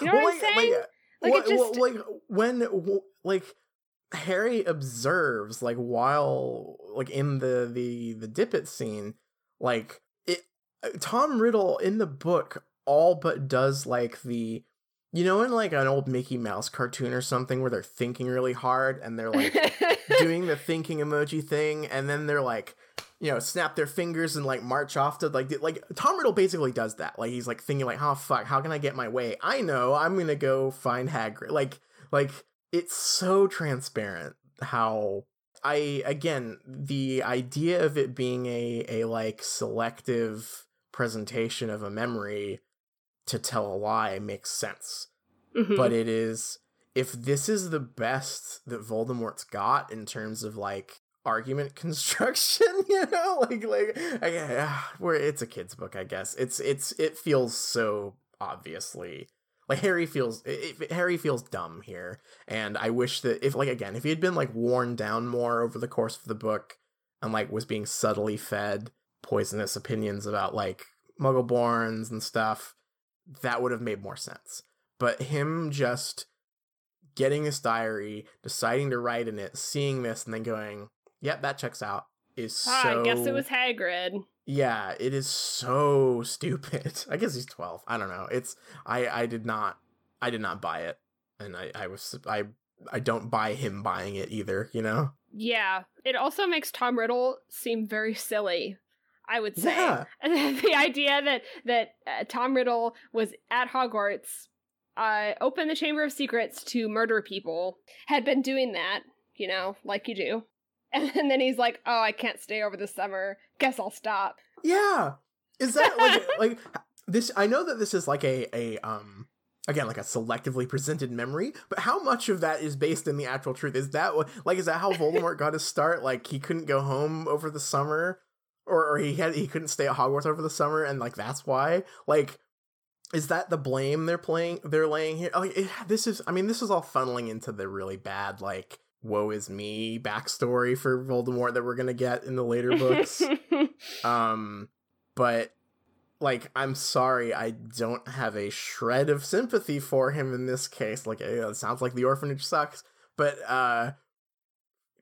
You know Well, what I'm saying? Like, Like, what- it what- just- like when like Harry observes like while like in the the the Dippet scene, like it uh, Tom Riddle in the book all but does like the you know in like an old Mickey Mouse cartoon or something where they're thinking really hard and they're like *laughs* doing the thinking emoji thing and then they're like you know snap their fingers and like march off to like like tom riddle basically does that. Like he's like thinking like oh fuck how can i get my way? I know i'm gonna go find hagrid. Like like it's so transparent how i again the idea of it being a a like selective presentation of a memory to tell a lie makes sense Mhm. but it is if this is the best that Voldemort's got in terms of like argument *laughs* construction, *laughs* you know, like like I, where it's a kid's book, I guess. It's it's it feels so obviously like Harry feels it, it- Harry feels dumb here, and I wish that if like again if he had been like worn down more over the course of the book and like was being subtly fed poisonous opinions about like Muggleborns and stuff, that would have made more sense. But him just getting this diary, deciding to write in it, seeing this, and then going, "Yep, that checks out," is Ah, so. I guess it was Hagrid. Yeah, it is so *laughs* stupid. I guess he's 12. I don't know. It's I I did not I did not buy it. And I I was I I don't buy him buying it either, you know? Yeah, it also makes Tom Riddle seem very silly. I would say Yeah. *laughs* the idea that that uh, Tom Riddle was at Hogwarts, uh, opened the Chamber of Secrets to murder people, had been doing that, you know, like you do, *laughs* and, then he's like, "Oh, I can't stay over the summer. Guess I'll stop." Yeah. Is that like *laughs* like this I know that this is like a a um again like a selectively presented memory, but how much of that is based in the actual truth? Is that like is that how Voldemort got his start? Like he couldn't go home over the summer or or he had he couldn't stay at Hogwarts over the summer and like that's why? Like is that the blame they're playing they're laying here? Like it, this is I mean this is all funneling into the really bad like woe is me backstory for Voldemort that we're going to get in the later books. *laughs* Um, but like, I'm sorry, I don't have a shred of sympathy for him in this case. Like, it sounds like the orphanage sucks, but uh,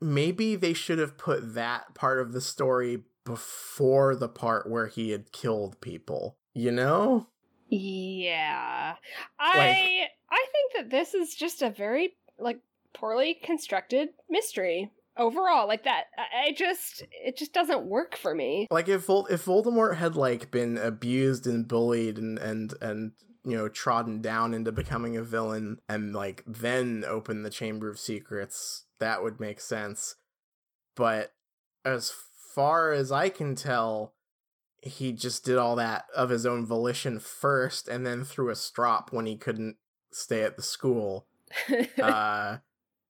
maybe they should have put that part of the story before the part where he had killed people. You know? Yeah. I I think that this is just a very like poorly constructed mystery overall. Like that I I just it just doesn't work for me. Like if Vol- if Voldemort had like been abused and bullied and and and you know trodden down into becoming a villain and like then open the Chamber of Secrets, that would make sense. But as far as I can tell, he just did all that of his own volition first and then threw a strop when he couldn't stay at the school. *laughs* Uh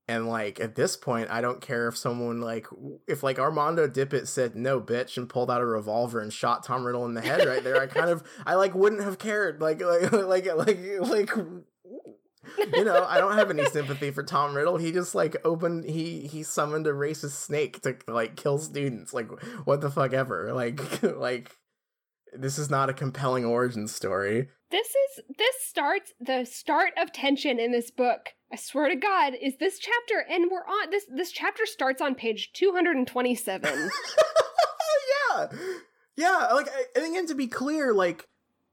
and like at this point i don't care if someone like if like armando dippet said no bitch and pulled out a revolver and shot tom riddle in the head right there i kind of i like wouldn't have cared. Like like *laughs* like like like you know i don't have any sympathy for tom riddle he just like opened he he summoned a racist snake to like kill students like what the fuck ever like *laughs* like this is not a compelling origin story this is this starts the start of tension in this book. I swear to God, is this chapter and we're on this this chapter starts on page 227. *laughs* yeah, yeah. Like, I, and again, to be clear, like,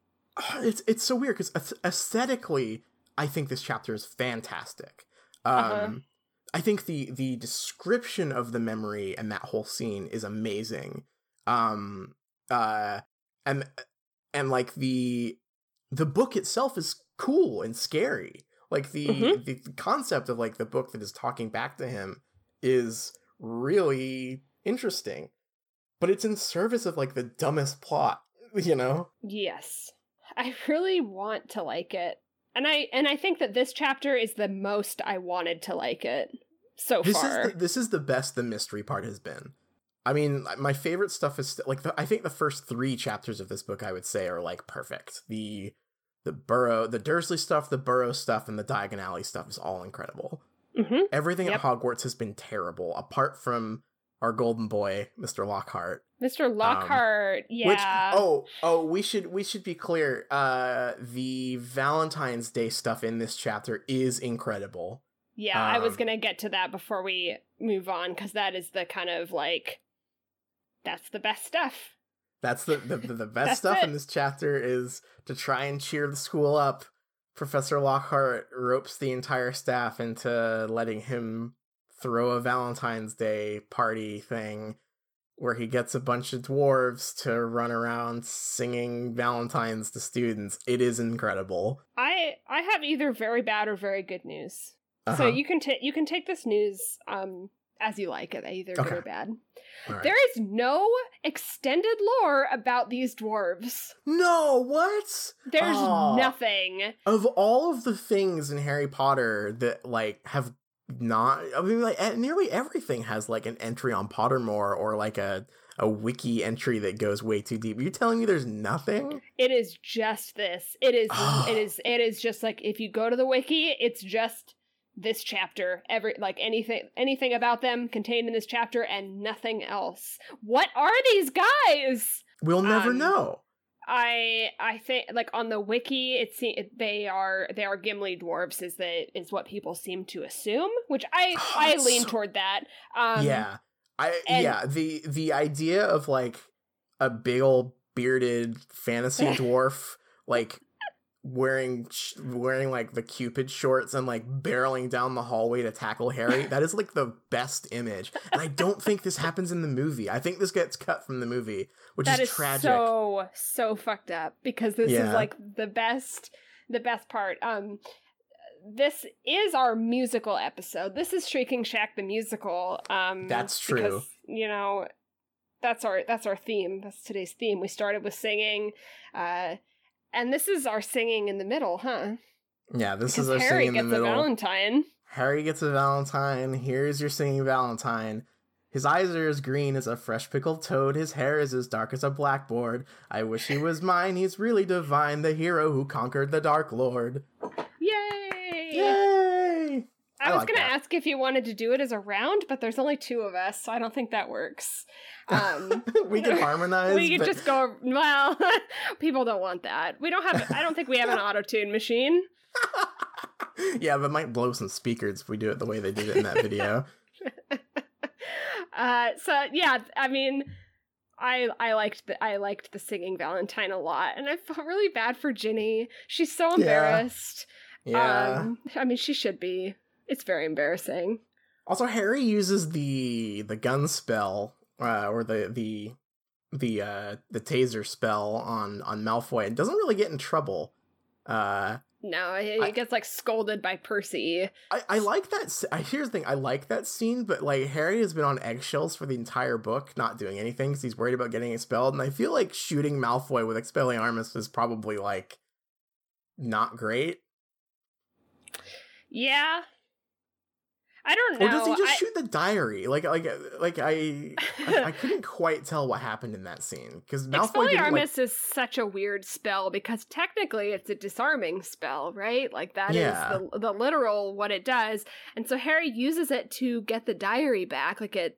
*sighs* it's it's so weird because aesthetically, I think this chapter is fantastic. Um, Uh-huh. I think the the description of the memory and that whole scene is amazing. Um, uh, and and like the the book itself is cool and scary. Like the, Mhm. the the concept of like the book that is talking back to him is really interesting. But it's in service of like the dumbest plot, *laughs* you know? Yes. I really want to like it. And I and I think that this chapter is the most I wanted to like it so This far. is the, this is the best the mystery part has been. I mean, my favorite stuff is st- like the, I think the first 3 chapters of this book I would say are like perfect. The the Burrow, the Dursley stuff, the Burrow stuff and the Diagon Alley stuff is all incredible. Mhm. Everything Yep. at Hogwarts has been terrible apart from our golden boy, Mr. Lockhart. Mr. Lockhart, yeah. Which oh oh we should we should be clear. Uh the Valentine's Day stuff in this chapter is incredible. yeah, I was um, going to get to that before we move on cuz that is the kind of like that's the best stuff. That's the the, the, the *laughs* best stuff in this chapter is to try and cheer the school up. Professor Lockhart ropes the entire staff into letting him throw a Valentine's Day party thing where he gets a bunch of dwarves to run around singing Valentines to students. It is incredible. I I have either very bad or very good news. So Uh-huh. you can take you can take this news um as you like it, either good or bad. Right. There is no extended lore about these dwarves. no, what? There's Oh. nothing. Of all of the things in Harry Potter that like have not, I mean, like nearly everything has like an entry on Pottermore or like a a wiki entry that goes way too deep. You're telling me there's nothing? It is just this. It is it *gasps* is it is just like if you go to the wiki, it's just this chapter. Every like anything anything about them contained in this chapter and nothing else. What are these guys? We'll never Um, know. I I think like on the wiki it's se- they are they are Gimli dwarves is that is what people seem to assume, which I Oh, *sighs* I lean so- toward that. Um yeah. I and- yeah, the the idea of like a big old bearded fantasy *laughs* dwarf like wearing wearing like the cupid shorts and like barreling down the hallway to tackle Harry. *laughs* That is like the best image. And I don't think this happens in the movie. I think this gets cut from the movie, which that is is tragic. so so fucked up because this Yeah. is like the best the best part um this is our musical episode this is shrieking shack the musical um That's true. because, you know that's our that's our theme that's today's theme we started with singing uh and this is our singing in the middle huh yeah, this is our harry singing in the middle. Harry gets a middle. valentine Harry gets a Valentine. Here's your singing Valentine. His eyes are as green as a fresh pickled toad. His hair is as dark as a blackboard. I wish he was mine. He's really divine, the hero who conquered the Dark Lord. I, I was like gonna ask if you wanted to do it as a round, but there's only two of us, so I don't think that works. Um, *laughs* we can *laughs* harmonize. we could but- just go. Well, *laughs* people don't want that. We don't have. I don't think we have an auto tune machine. yeah, but might blow some speakers if we do it the way they did it in that video. Uh, so yeah, I mean, I I liked the I liked the singing Valentine a lot, and I felt really bad for Ginny. She's so Yeah. embarrassed. Yeah. Um, I mean, she should be. It's very embarrassing. Also, Harry uses the the gun spell, uh, or the the the uh the taser spell on on Malfoy and doesn't really get in trouble. Uh, No, he, I- gets like scolded by Percy. I, I like that. I here's the thing. I like that scene, but like Harry has been on eggshells for the entire book, not doing anything because he's worried about getting expelled. And I feel like shooting Malfoy with Expelliarmus is probably like not great. Yeah. I don't know. Or does he just I- shoot the diary? Like, like, like I, I, I *laughs* couldn't quite tell what happened in that scene because Malfoy didn't like. Is such a weird spell because technically it's a disarming spell, right? Like that is Yeah. the the literal what it does. And so Harry uses it to get the diary back. Like it,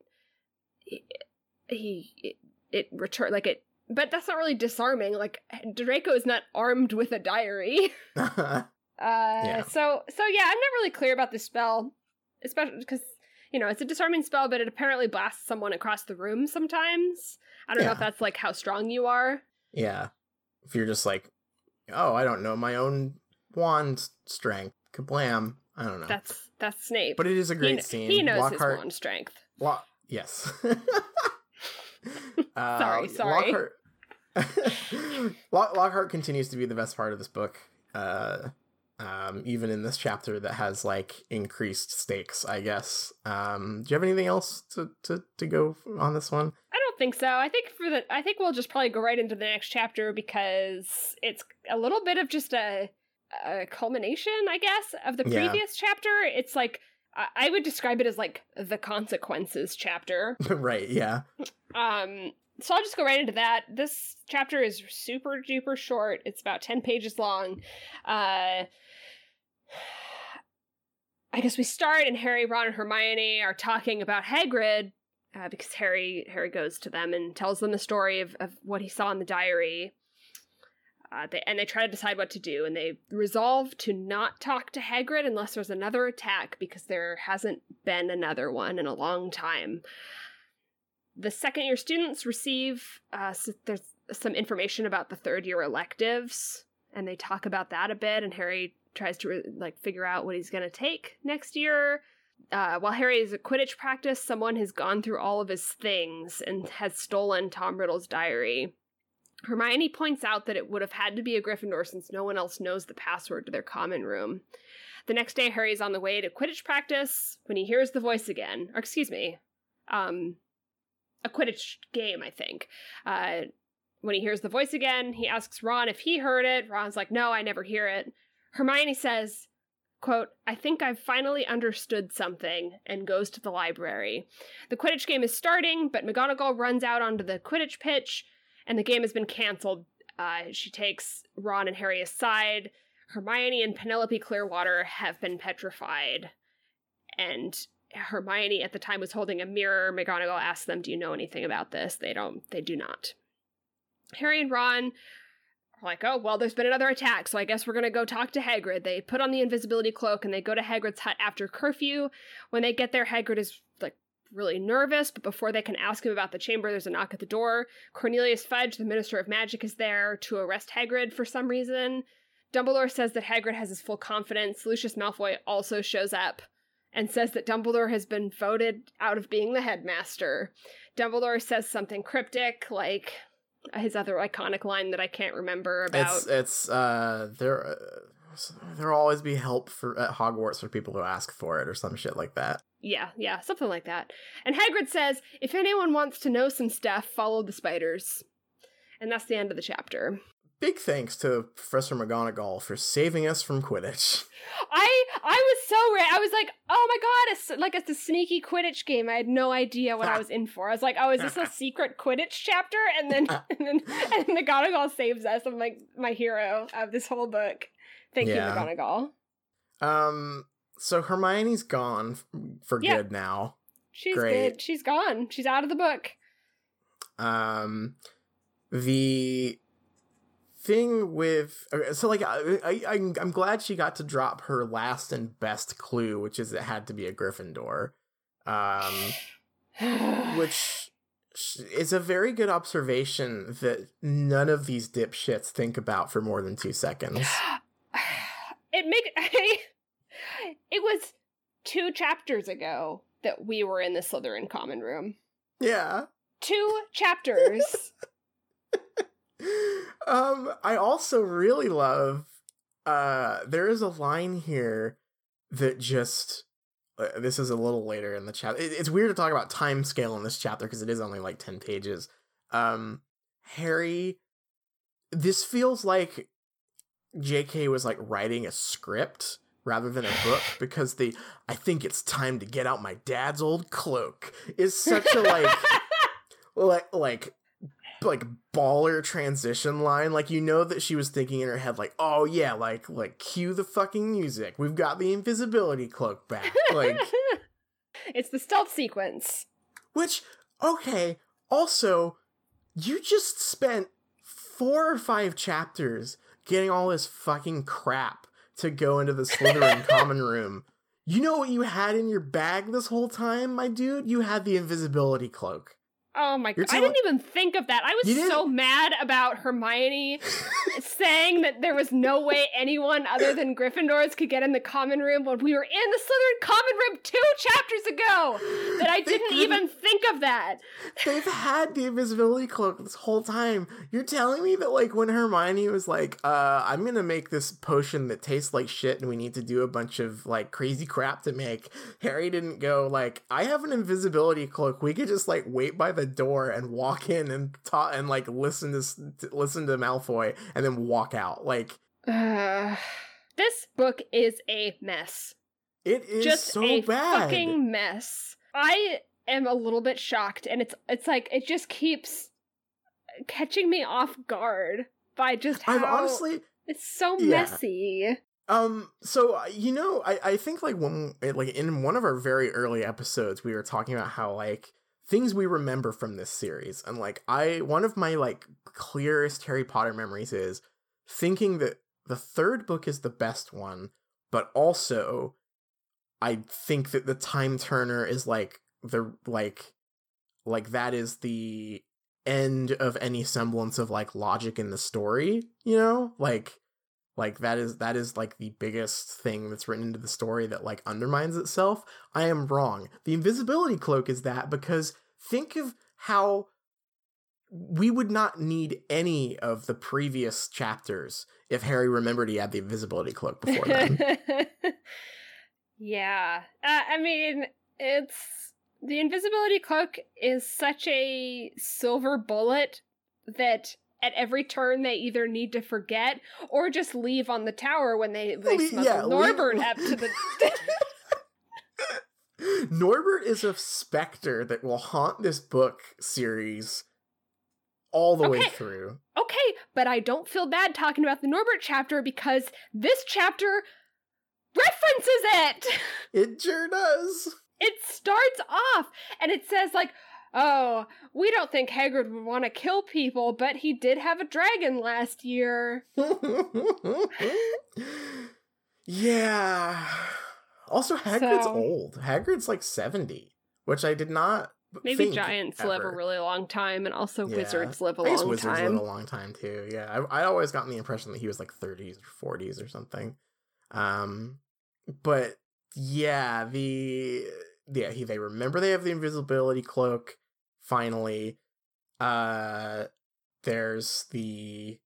he, it, it return like it. But that's not really disarming. Like Draco is not armed with a diary. *laughs* *laughs* Uh, so so yeah, I'm not really clear about the spell, especially because you know it's a disarming spell, but it apparently blasts someone across the room sometimes. I don't know if that's like how strong you are. yeah, if you're just like, oh, I don't know my own wand strength, kablam. I don't know. That's that's Snape. but it is a great kn- scene. he knows Lockhart, his wand strength. Lo- yes. *laughs* uh, Sorry, sorry. Lockhart, *laughs* Lockhart continues to be the best part of this book. Uh, um, even in this chapter that has like increased stakes, I guess. Um, do you have anything else to, to, to go on this one? I don't think so. I think for the I think we'll just probably go right into the next chapter because it's a little bit of just a a culmination, I guess, of the Yeah. previous chapter. It's like I- I would describe it as like the consequences chapter. *laughs* right, yeah. Um, so I'll just go right into that. This chapter is super duper short. It's about 10 pages long. Uh, *sighs* I guess we start and Harry, Ron, and Hermione are talking about Hagrid uh, because Harry Harry goes to them and tells them the story of, of what he saw in the diary. Uh, they, and they try to decide what to do, and they resolve to not talk to Hagrid unless there's another attack because there hasn't been another one in a long time the second year students receive uh, s there's some information about the third year electives and they talk about that a bit and harry tries to re- like figure out what he's going to take next year uh, while harry is at quidditch practice someone has gone through all of his things and has stolen tom riddle's diary Hermione points out that it would have had to be a Gryffindor since no one else knows the password to their common room. The next day, Harry's on the way to Quidditch practice when he hears the voice again. Or, excuse me, um, a Quidditch game, I think. Uh, when he hears the voice again, he asks Ron if he heard it. Ron's like, no, I never hear it. Hermione says, quote, I think I've finally understood something, and goes to the library. The Quidditch game is starting, but McGonagall runs out onto the Quidditch pitch, and the game has been canceled. Uh, she takes Ron and Harry aside. Hermione and Penelope Clearwater have been petrified. And Hermione at the time was holding a mirror. McGonagall asks them, Do you know anything about this? They don't, they do not. Harry and Ron are like, oh, well, there's been another attack, so I guess we're gonna go talk to Hagrid. They put on the invisibility cloak and they go to Hagrid's hut after curfew. When they get there, Hagrid is like really nervous, but before they can ask him about the chamber, there's a knock at the door. Cornelius Fudge, the Minister of Magic, is there to arrest Hagrid for some reason. Dumbledore says that Hagrid has his full confidence. Lucius Malfoy also shows up and says that Dumbledore has been voted out of being the headmaster. Dumbledore says something cryptic like, his other iconic line that I can't remember about. It's it's uh there uh, there'll always be help for at Hogwarts for people who ask for it or some shit like that. yeah, yeah, something like that. And Hagrid says, "If anyone wants to know some stuff, follow the spiders." And that's the end of the chapter. Big thanks to Professor McGonagall for saving us from Quidditch. I I was so ready. I was like, "Oh my god, it's like it's a sneaky Quidditch game." I had no idea what I was in for. I was like, "Oh, is this a secret Quidditch chapter?" And then *laughs* and then and McGonagall saves us. I'm like my hero of this whole book. Thank Yeah. you, McGonagall. Um so Hermione's gone for Yeah. good now. She's Great. good. She's gone. She's out of the book. um the thing with so like I, I I'm- glad she got to drop her last and best clue which is it had to be a gryffindor um *sighs* which is a very good observation that none of these dipshits think about for more than two seconds *sighs* it make *laughs* it was two chapters ago that we were in the Slytherin common room. yeah Two chapters. *laughs* um i also really love uh there is a line here that just uh, this is a little later in the chapter it, it's weird to talk about time scale in this chapter because it is only like 10 pages. Um harry this feels like jk was like writing a script rather than a book *sighs* because the i think it's time to get out my dad's old cloak is such a like *laughs* like like like baller transition line. Like you know that she was thinking in her head like oh yeah like like cue the fucking music. We've got the invisibility cloak back. *laughs* Like it's the stealth sequence. which okay also you just spent four or five chapters getting all this fucking crap to go into the Slytherin *laughs* common room. You know what you had in your bag this whole time my dude? You had the invisibility cloak Oh my god. I didn't even think of that. I was so mad about Hermione *laughs* saying that there was no way anyone other than Gryffindors could get in the common room when we were in the Slytherin common room two chapters ago that I didn't even think of that. They've had the invisibility cloak this whole time. You're telling me that like when Hermione was like, uh, I'm gonna make this potion that tastes like shit and we need to do a bunch of like crazy crap to make, Harry didn't go like, I have an invisibility cloak. We could just like wait by the door and walk in and talk and like listen to listen to Malfoy and then walk out. Like Uh, *sighs* this book is a mess. it is Just so a bad. fucking mess. I am a little bit shocked, and it's it's like it just keeps catching me off guard by just how I've honestly it's so Yeah. messy. Um, so uh, you know, I I think like when like in one of our very early episodes, we were talking about how like things we remember from this series, and like I one of my like clearest Harry Potter memories is thinking that the third book is the best one, but also I think that the Time Turner is like the like like that is the end of any semblance of like logic in the story, you know? Like like that is that is like the biggest thing that's written into the story that like undermines itself. I am wrong. The invisibility cloak is that because think of how we would not need any of the previous chapters if Harry remembered he had the invisibility cloak before then. *laughs* yeah. Uh, I mean, it's the invisibility cloak is such a silver bullet that at every turn they either need to forget or just leave on the tower when they, they Le- smuggle yeah, Norbert up to the *laughs* Norbert is a specter that will haunt this book series all the way through. Okay, but I don't feel bad talking about the Norbert chapter because this chapter references it. It sure does. It starts off and it says like, "Oh, we don't think Hagrid would want to kill people, but he did have a dragon last year." *laughs* yeah. Also, Hagrid's So- old. Hagrid's like 70, which I did not Maybe giants live a really long time, and also Yeah. wizards live a long wizards time. live a long time too. Yeah, I, I always gotten the impression that he was like 30s or 40s or something. Um, but yeah, the yeah he they remember they have the invisibility cloak. Finally, uh, there's the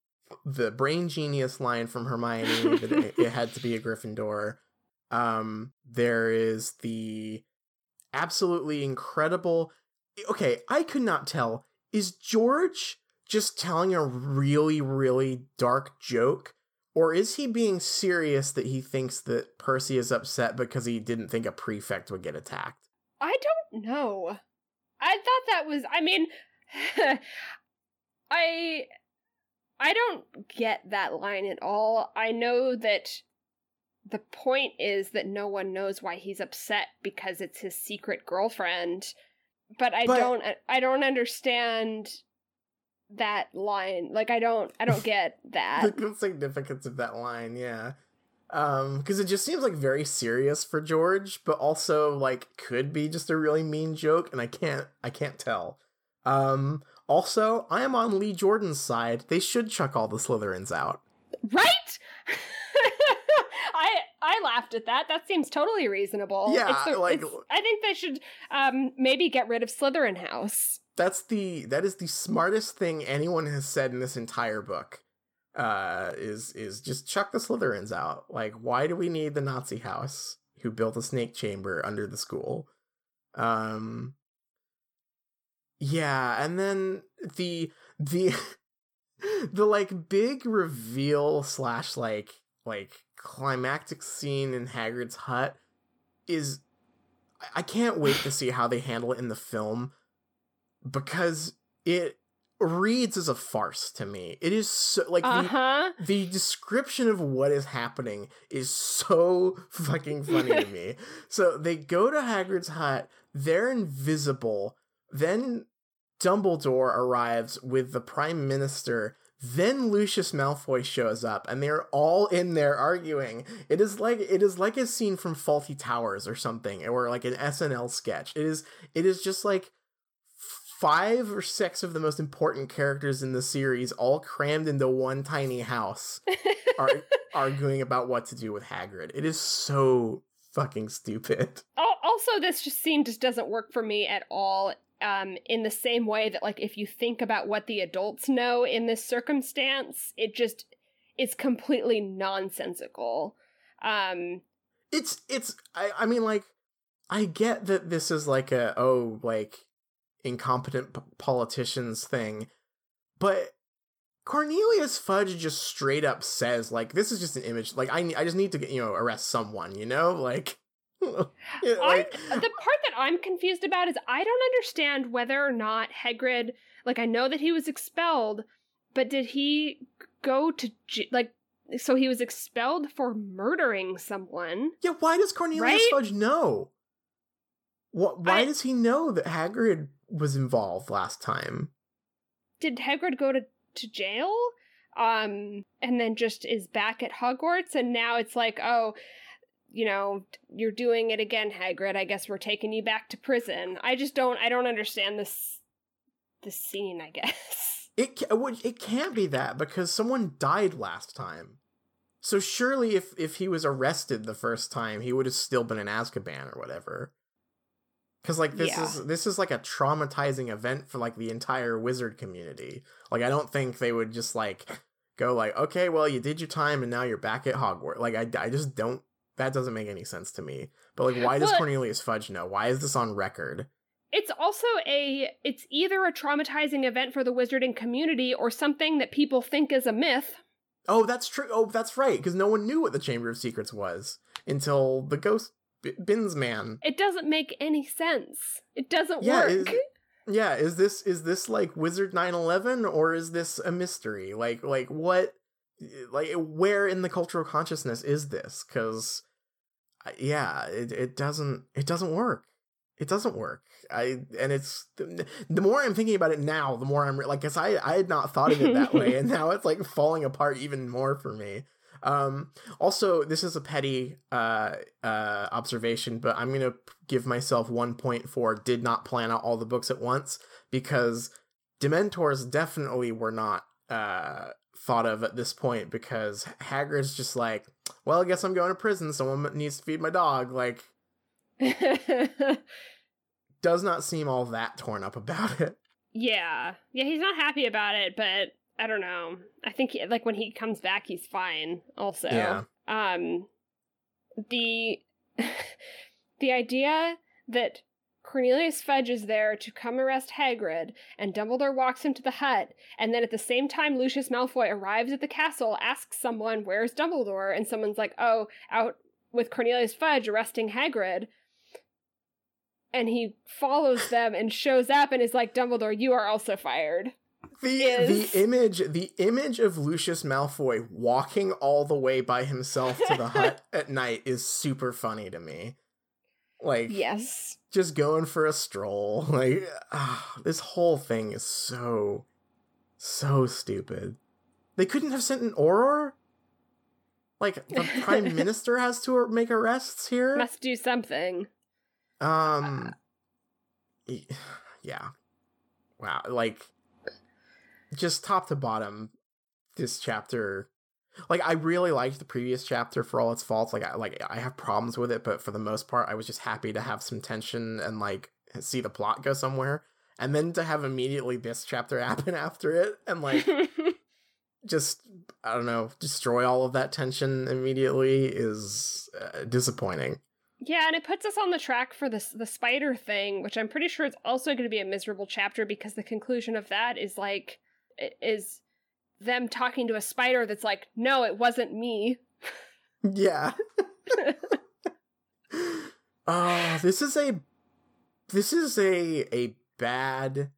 the brain genius line from Hermione that it, it had to be a Gryffindor. Um, there is the absolutely incredible. Okay, I could not tell. Is George just telling a really, really dark joke? Or is he being serious that he thinks that Percy is upset because he didn't think a prefect would get attacked? I don't know. I thought that was. I mean, *laughs* I I don't get that line at all. I know that the point is that no one knows why he's upset because it's his secret girlfriend. But I But- don't I don't understand that line. Like I don't I don't get that. *laughs* the significance of that line, yeah. Um, because it just seems like very serious for George, but also like could be just a really mean joke, and I can't I can't tell. Um, also, I am on Lee Jordan's side. They should chuck all the Slytherins out. right? *laughs* I I laughed at that. That seems totally reasonable. Yeah, the- like- I think they should um maybe get rid of Slytherin House. That's the that is the smartest thing anyone has said in this entire book. Uh, is is just chuck the Slytherins out. Like, why do we need the Nazi house who built a snake chamber under the school? Um, yeah, and then the the *laughs* the like big reveal slash like like climactic scene in Hagrid's hut is I- I can't wait to see how they handle it in the film because it reads as a farce to me. It is so like Uh the, the description of what is happening is so fucking funny to me. *laughs* So they go to Hagrid's hut, they're invisible, then Dumbledore arrives with the Prime Minister. Then Lucius Malfoy shows up and they're all in there arguing. It is like it is like a scene from Fawlty Towers or something or like an SNL sketch. It is it is just like five or six of the most important characters in the series all crammed into one tiny house *laughs* are arguing about what to do with Hagrid. It is so fucking stupid. Also, this just scene just doesn't work for me at all. Um, in the same way that, like, if you think about what the adults know in this circumstance, it just is completely nonsensical. Um, It's it's I I mean like I get that this is like a oh like incompetent p- politicians thing, but Cornelius Fudge just straight up says like this is just an image like I I just need to get you know arrest someone you know like *laughs* yeah, like I'm, the part that I'm confused about is I don't understand whether or not Hagrid, like, I know that he was expelled, but did he go to, like, so he was expelled for murdering someone? Yeah, why does Cornelius Right? Fudge know? What? Why I- does he know that Hagrid was involved last time? Did Hagrid go to, to jail? Um, and then just is back at Hogwarts, and now it's like, oh, you know, you're doing it again, Hagrid. I guess we're taking you back to prison. I just don't, I don't understand this, this scene. I guess. *laughs* It would- it can't be that because someone died last time. So surely, if if he was arrested the first time, he would have still been in Azkaban or whatever. Cause like this Yeah. is this is like a traumatizing event for like the entire wizard community. Like I don't think they would just like go like, okay, well you did your time and now you're back at Hogwarts. Like I, I just don't. That doesn't make any sense to me. But like, why does Cornelius Fudge know? Why is this on record? It's also a it's either a traumatizing event for the wizarding community or something that people think is a myth. Oh, that's true. Oh, that's right. Because no one knew what the Chamber of Secrets was until the Ghost B- Binns Man. It doesn't make any sense. It doesn't Yeah, work. is- Yeah, is this is this like Wizard 911 or is this a mystery? Like like what like where in the cultural consciousness is this? Cuz yeah, it it doesn't it doesn't work. It doesn't work. I and it's the more I'm thinking about it now, the more I'm re- like cuz I I had not thought of it that way *laughs* and now it's like falling apart even more for me. Um also this is a petty uh uh observation, but I'm going to give myself one point for did not plan out all the books at once because Dementors definitely were not uh thought of at this point because Hagrid's just like, well, I guess I'm going to prison. Someone needs to feed my dog. Like, *laughs* does not seem all that torn up about it. yeah. Yeah, he's not happy about it, but I don't know. I think he, like when he comes back he's fine also. Yeah. Um the *laughs* the idea that Cornelius Fudge is there to come arrest Hagrid, and Dumbledore walks him to the hut, and then at the same time Lucius Malfoy arrives at the castle, asks someone, Where's Dumbledore? And someone's like, Oh, out with Cornelius Fudge arresting Hagrid. And he follows them and shows up and is like, Dumbledore, you are also fired. The Is- the image the image of Lucius Malfoy walking all the way by himself to the hut *laughs* at night is super funny to me. Like Yes. just going for a stroll. *laughs* Like ah, this whole thing is so so stupid. They couldn't have sent an Auror? Like the *laughs* prime minister has to make arrests here? Must do something. Um y- *sighs* yeah. Wow, like just top to bottom this chapter like I really liked the previous chapter for all its faults. Like I like I have problems with it, but for the most part I was just happy to have some tension and like see the plot go somewhere. And then to have immediately this chapter *laughs* happen after it and like *laughs* just I don't know, destroy all of that tension immediately is uh, disappointing. Yeah, and it puts us on the track for this the spider thing, which I'm pretty sure it's also going to be a miserable chapter because the conclusion of that is like is them talking to a spider that's like, "No, it wasn't me." Yeah. *laughs* *laughs* Oh, this is a this is a a bad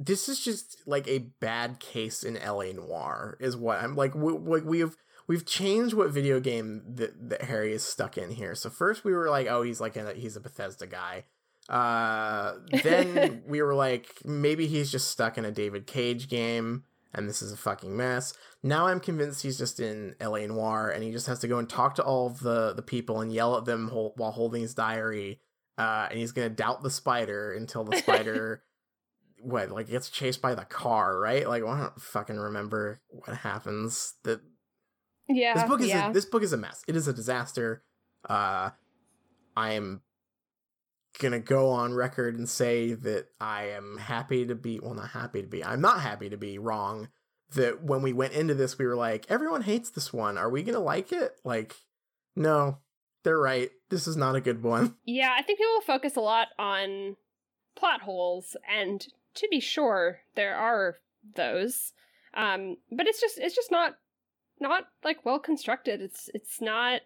this is just like a bad case in LA Noire is what I'm like we, we, we've we've changed what video game that, that Harry is stuck in here. So first we were like, oh, he's like a, he's a Bethesda guy. Uh then we were like maybe he's just stuck in a David Cage game and this is a fucking mess. Now I'm convinced he's just in LA Noire and he just has to go and talk to all of the the people and yell at them while holding his diary. Uh, and he's gonna doubt the spider until the spider, *laughs* what like gets chased by the car, right? Like I don't fucking remember what happens. That Yeah. this book is yeah. a, this book is a mess. It is a disaster. Uh, I am gonna go on record and say that I am happy to be well, not happy to be. I'm not happy to be wrong. That when we went into this, we were like, everyone hates this one. Are we gonna like it? Like, no, they're right. This is not a good one. *laughs* Yeah, I think people focus a lot on plot holes, and to be sure, there are those. Um, but it's just it's just not not like well constructed. It's it's not.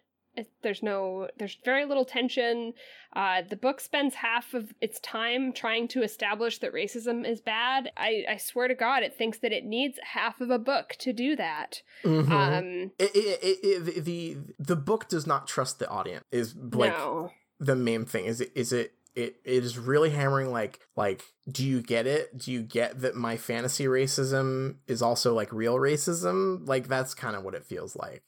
There's no there's very little tension. Uh, the book spends half of its time trying to establish that racism is bad. I, I swear to God, it thinks that it needs half of a book to do that. Mhm. Um, it, it, it, the the book does not trust the audience. Is like no. the main thing is it is it it it is really hammering like like do you get it do you get that my fantasy racism is also like real racism like that's kind of what it feels like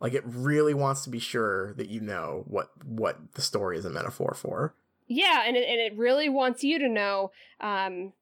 like it really wants to be sure that you know what what the story is a metaphor for Yeah, and it, and it really wants you to know. Um,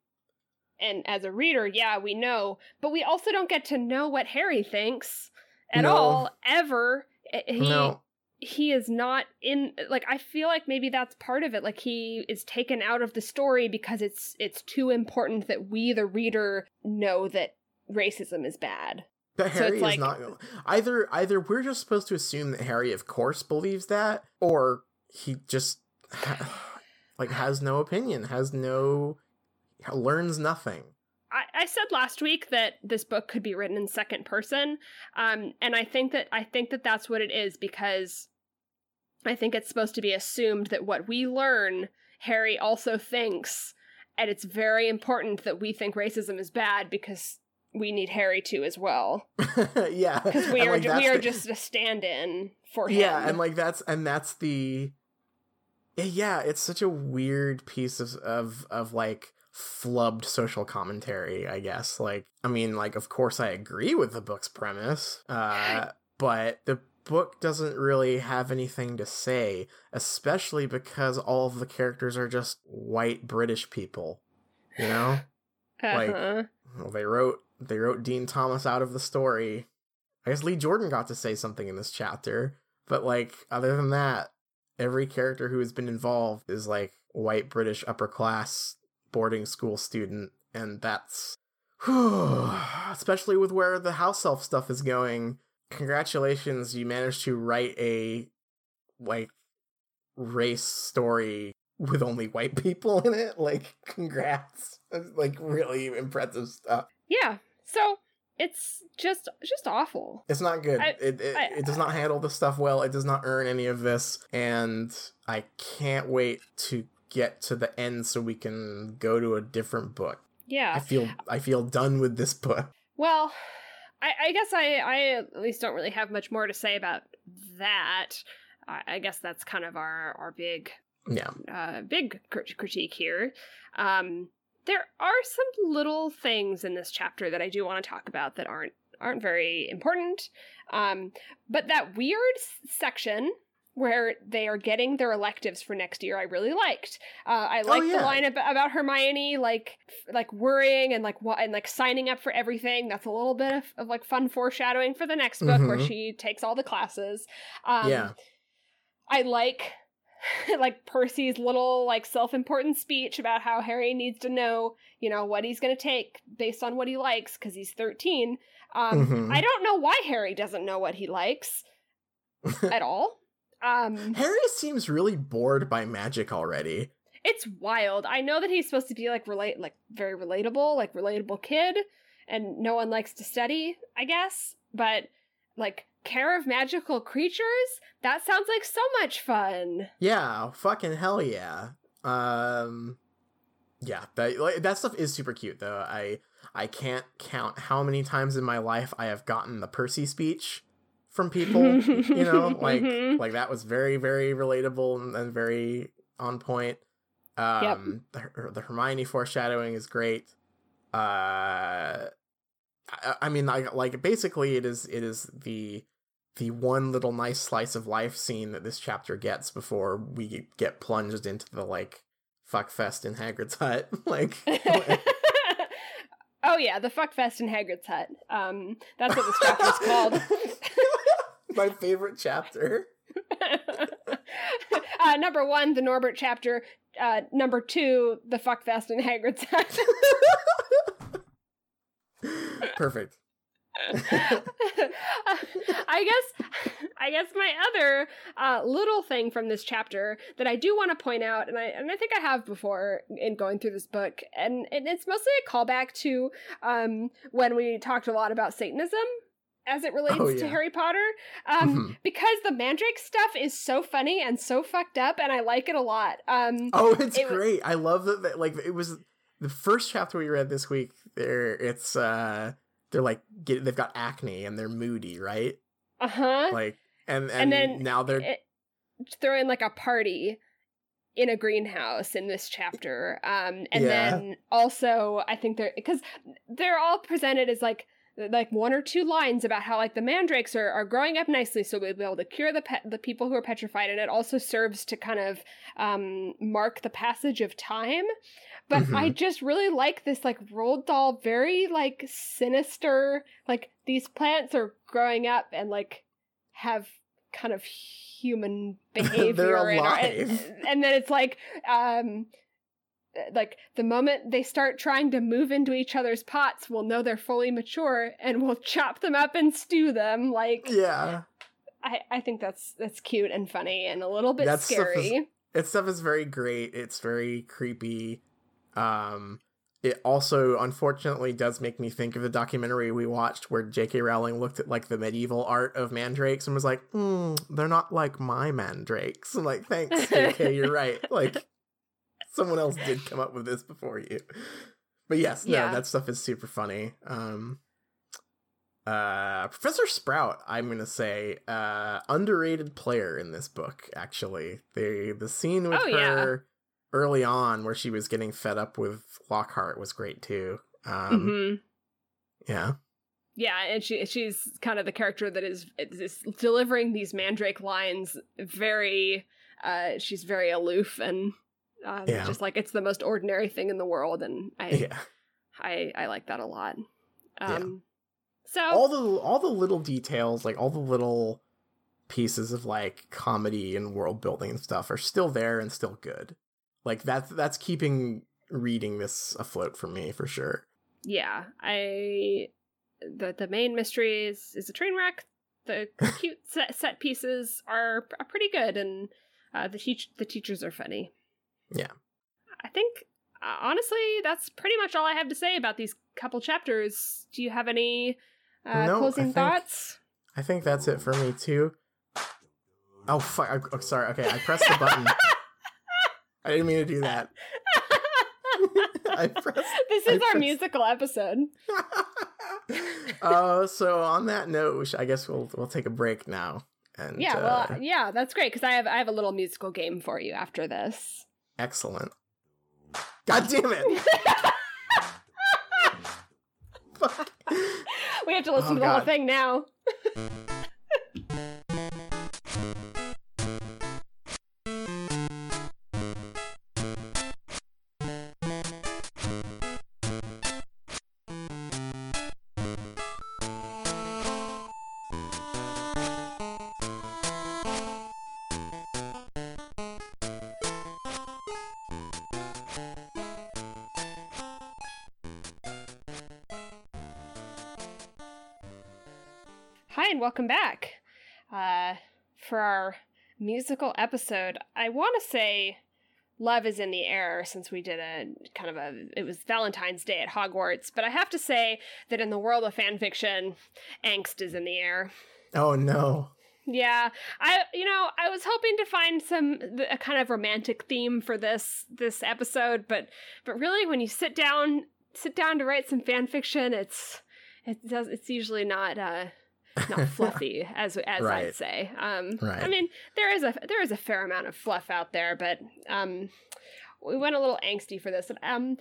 and as a reader, yeah, we know, but we also don't get to know what Harry thinks at No. all ever. He no he is not in like I feel like maybe that's part of it like he is taken out of the story because it's it's too important that we the reader know that racism is bad. But So Harry it's like- is not either. Either we're just supposed to assume that Harry, of course, believes that, or he just *sighs* like has no opinion, has no, learns nothing. I, I said last week that this book could be written in second person, um, and I think that I think that that's what it is because I think it's supposed to be assumed that what we learn, Harry also thinks, and it's very important that we think racism is bad because we need Harry to as well *laughs* yeah, because we and, are like, ju- we are the- just a stand-in for him. yeah, and like that's and that's the yeah, yeah, it's such a weird piece of of of like flubbed social commentary, I guess. Like, I mean, like of course I agree with the book's premise, uh, but the book doesn't really have anything to say, especially because all of the characters are just white British people. You know? *sighs* like- Uh-huh. Well, they wrote they wrote Dean Thomas out of the story. I guess Lee Jordan got to say something in this chapter, but like other than that, every character who has been involved is like white British upper class boarding school student, and that's *sighs* especially with where the house elf stuff is going. Congratulations, you managed to write a like race story with only white *laughs* people in it. Like, congrats. That's, like really impressive stuff. Yeah. So it's just just awful. It's not good. I- it it, I- it does not handle the stuff well. It does not earn any of this, and I can't wait to get to the end so we can go to a different book. Yeah. I feel I feel done with this book. Well, I, I guess I, I at least don't really have much more to say about that. I, I guess that's kind of our our big Yeah. uh, big crit- critique here. Um, there are some little things in this chapter that I do want to talk about that aren't aren't very important. Um, but that weird section where they are getting their electives for next year, I really liked. Uh, I Oh, yeah. the line about, about Hermione, like f- like worrying and like what and like signing up for everything. That's a little bit of, of like fun foreshadowing for the next book where Mhm. she takes all the classes. Um, yeah. I like *laughs* like Percy's little like self-important speech about how Harry needs to know, you know, what he's going to take based on what he likes cuz he's 13. Um Mhm. I don't know why Harry doesn't know what he likes at *laughs* all. Um Harry seems really bored by magic already. it's wild. I know that he's supposed to be like relate like very relatable, like relatable kid and no one likes to study, I guess, but like care of magical creatures, that sounds like so much fun. Yeah, fucking hell yeah. Um yeah, that like, that stuff is super cute though. I I can't count how many times in my life I have gotten the Percy speech from people, you know, *laughs* like Mhm. like that was very very relatable and, and very on point. Um the, the Hermione foreshadowing is great. Uh I, I mean like like basically it is it is the the one little nice slice of life scene that this chapter gets before we get plunged into the like fuck fest in Hagrid's hut. *laughs* like *laughs* oh yeah, the fuck fest in Hagrid's hut. Um, that's what this chapter is called. *laughs* My favorite chapter. uh, number one, the Norbert chapter. Uh, number two, the fuck fest in Hagrid's hut. Perfect. *laughs* I guess I guess my other uh, little thing from this chapter that I do want to point out, and I and I think I have before in going through this book, and, and it's mostly a callback to um, when we talked a lot about Satanism as it relates Oh, to. Harry Potter, um, Mhm. because the Mandrake stuff is so funny and so fucked up, and I like it a lot. Um, Oh, it's It great. I love that, that like it was the first chapter we read this week. There it's uh they're like get, they've got acne and they're moody, right? uh huh. Like and and, And then now they're it, throw like a party in a greenhouse in this chapter um and Yeah. then also i think they're because they're all presented as like like one or two lines about how like the mandrakes are, are growing up nicely so we'll be able to cure the pe- the people who are petrified and it also serves to kind of um mark the passage of time but Mhm. i just really like this like Roald Dahl very like sinister like these plants are growing up and like have kind of human *laughs* behavior They're alive. and, and then it's like um like the moment they start trying to move into each other's pots we'll know they're fully mature and we'll chop them up and stew them like Yeah. I, I think that's that's cute and funny and a little bit That stuff is- scary Its stuff is very great. It's very creepy. Um it also unfortunately does make me think of the documentary we watched where J.K. Rowling looked at like the medieval art of mandrakes and was like, hmm, they're not like my mandrakes. I'm *laughs* like, thanks, J.K., you're right. *laughs* Like someone else did come up with this before you. But yes, no, Yeah. that stuff is super funny. Um uh Professor Sprout, I'm gonna say, uh underrated player in this book, actually. The the scene with Oh, yeah. Early on where she was getting fed up with Lockhart was great too. Um Mhm. yeah. Yeah, and she she's kind of the character that is, is delivering these mandrake lines very uh she's very aloof and uh, Yeah. just like it's the most ordinary thing in the world and I Yeah. I I like that a lot. Yeah. Um so All the all the little details, like all the little pieces of like comedy and world building and stuff are still there and still good. Like that's that's keeping reading this afloat for me for sure. yeah, I the the main mystery is is a train wreck. The *laughs* cute set, set pieces are, are pretty good and uh, the teach the teachers are funny. Yeah. I think uh, honestly that's pretty much all I have to say about these couple chapters. Do you have any uh, No, I closing think- thoughts? I think that's it for me too. Oh fuck! I, oh, sorry. Okay, I pressed the button. *laughs* I didn't mean to do that. *laughs* Pressed. this is our musical episode. *laughs* uh, so on that note, should- I guess we'll we'll take a break now. And yeah, uh, well, yeah, that's great because I have I have a little musical game for you after this. excellent. God damn it! *laughs* Fuck. We have to listen Oh, to the whole thing now. Welcome back. Uh, for our musical episode, I want to say love is in the air since we did a kind of a it was Valentine's Day at Hogwarts, but I have to say that in the world of fan fiction, angst is in the air. Oh no. Yeah, I you know I was hoping to find some a kind of romantic theme for this this episode, but but really when you sit down sit down to write some fan fiction, it's it does it's usually not uh *laughs* not fluffy as as Right. I'd say. Um, Right. I mean there is a there is a fair amount of fluff out there, but um, we went a little angsty for this. Um,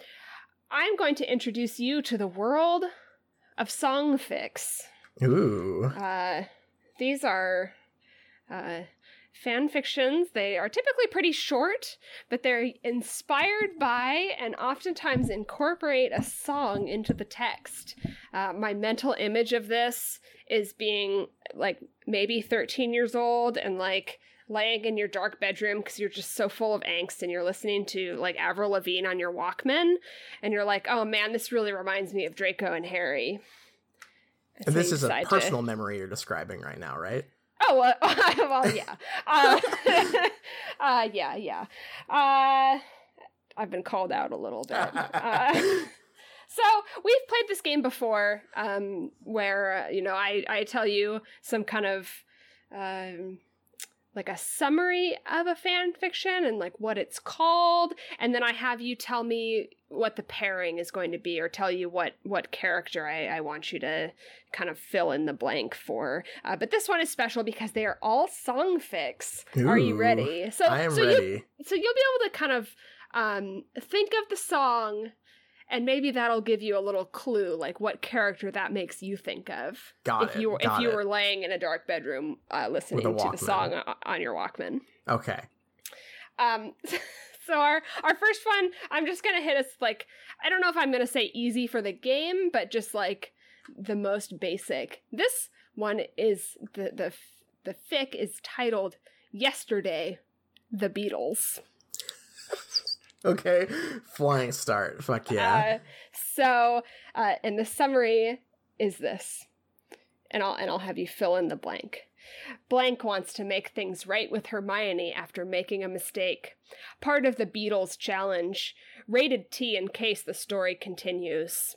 I'm going to introduce you to the world of songfics. Ooh. Uh, these are uh, fan fictions. They are typically pretty short, but they're inspired by and oftentimes incorporate a song into the text. Uh, my mental image of this is being like maybe 13 years old and like laying in your dark bedroom because you're just so full of angst and you're listening to like Avril Lavigne on your Walkman and you're like, oh man, this really reminds me of Draco and Harry. And this is a decide to- personal memory you're describing right now, right? Oh well, *laughs* well yeah. Uh, *laughs* uh, yeah, yeah. Uh, I've been called out a little bit. Uh, *laughs* so we've played this game before, um, where uh, you know I I tell you some kind of um, like a summary of a fan fiction and like what it's called, and then I have you tell me what the pairing is going to be, or tell you what what character I, I want you to kind of fill in the blank for. Uh, but this one is special because they are all song fics. Are you ready? So I am so you ready. so you'll be able to kind of um, think of the song and maybe that'll give you a little clue like what character that makes you think of Got if it, you were got if you it. were laying in a dark bedroom uh, listening to the song on your walkman Okay. um *laughs* so our our first one i'm just gonna hit us like i don't know if i'm gonna say easy for the game but just like the most basic this one is the the the fic is titled Yesterday, The Beatles. Okay, flying start. Fuck yeah. Uh, so, uh, and the summary is this, and I'll and I'll have you fill in the blank. Blank wants to make things right with Hermione after making a mistake. Part of the Beatles challenge. Rated T in case the story continues.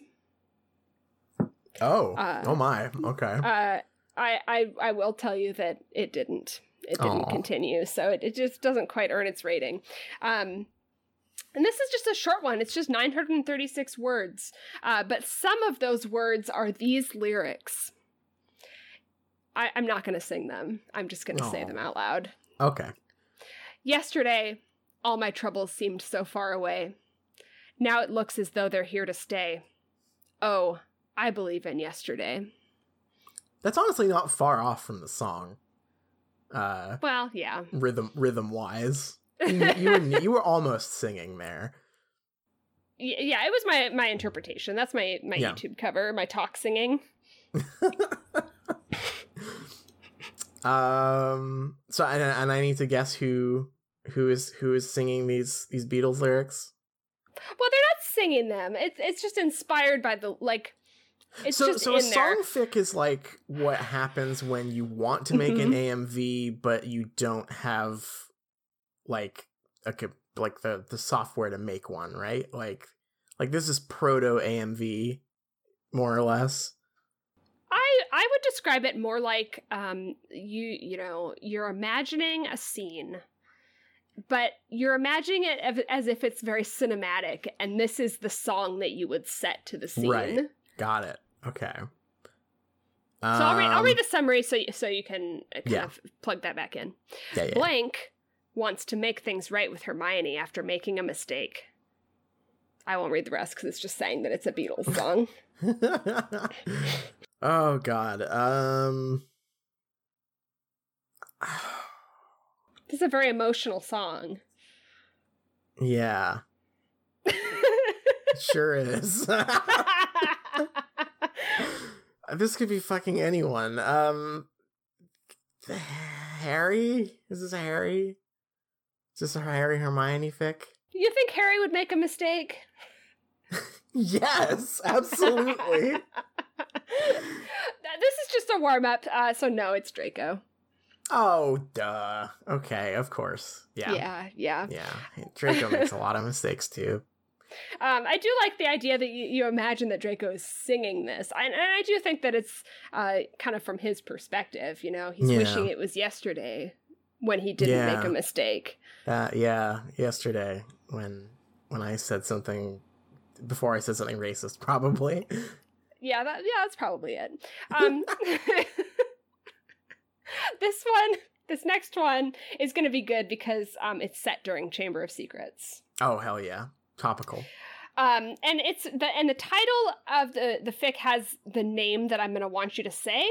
oh, uh, oh my. Okay. Uh, I, I I will tell you that it didn't. It didn't Aw. continue, so it, it just doesn't quite earn its rating. Um, and this is just a short one. It's just 936 words. Uh, but some of those words are these lyrics. I, I'm not going to sing them. I'm just going to say them out loud. okay. Yesterday, all my troubles seemed so far away. Now it looks as though they're here to stay. Oh, I believe in yesterday. That's honestly not far off from the song. Uh, Well, yeah. rhythm rhythm wise. You, you were you were almost singing there. Yeah, it was my my interpretation. That's my my Yeah. YouTube cover, my talk singing. *laughs* Um. So and, and I need to guess who who is who is singing these these Beatles lyrics. Well, they're not singing them. It's it's just inspired by the like. It's so just so a in there. song fic is like what happens when you want to make Mm-hmm. an AMV but you don't have like a like the the software to make one, right? Like like this is proto AMV more or less. I I would describe it more like um you you know you're imagining a scene, but you're imagining it as, if it's very cinematic, and this is the song that you would set to the scene. Right. Got it. Okay. So I'll read I'll Um, read the summary so you, so you can uh, kind Yeah. of plug that back in. yeah, yeah. Blank wants to make things right with Hermione after making a mistake. I won't read the rest because it's just saying that it's a Beatles song. *laughs* *laughs* oh god. Um this is a very emotional song. yeah, sure is. *laughs* this could be fucking anyone. Um Harry? Is this Harry? Is this a Harry Hermione fic? you think Harry would make a mistake? *laughs* Yes, absolutely. *laughs* this is just a warm up, uh, so no, it's Draco. oh, duh. Okay, of course. Yeah. yeah, yeah. Yeah. Draco makes a lot of *laughs* mistakes too. Um, I do like the idea that you, you imagine that Draco is singing this, I, and I do think that it's uh, kind of from his perspective. You know, he's Yeah. wishing it was yesterday when he didn't make a mistake. Uh, yeah, yesterday when when I said something before I said something racist, *laughs* probably. Yeah, that yeah, that's probably it. Um, *laughs* this one, this next one is going to be good because um, it's set during Chamber of Secrets. Oh hell yeah, topical. Um, and it's the and the title of the the fic has the name that I'm going to want you to say.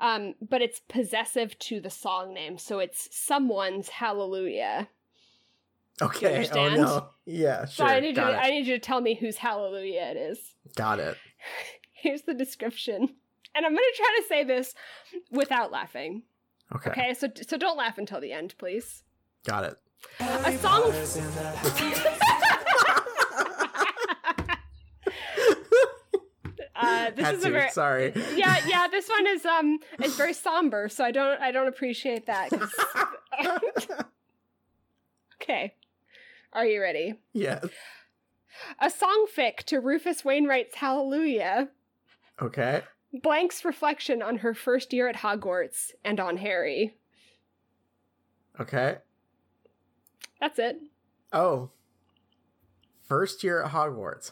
Um, but it's possessive to the song name, so it's someone's Hallelujah. Okay. Oh understand? no. Yeah, Sure. So. I need you to, it. I need you to tell me whose Hallelujah it is. Got it. *laughs* Here's the description, and I'm going to try to say this without laughing. Okay. Okay, so so don't laugh until the end, please. Got it. A song. *laughs* uh, this Had is to. a very Sorry. yeah yeah. *laughs* This one is um is very somber, so I don't I don't appreciate that. *laughs* okay, are you ready? yes. A song fic to Rufus Wainwright's Hallelujah. Okay. Blank's reflection on her first year at Hogwarts and on Harry. Okay. That's it. Oh. First year at Hogwarts.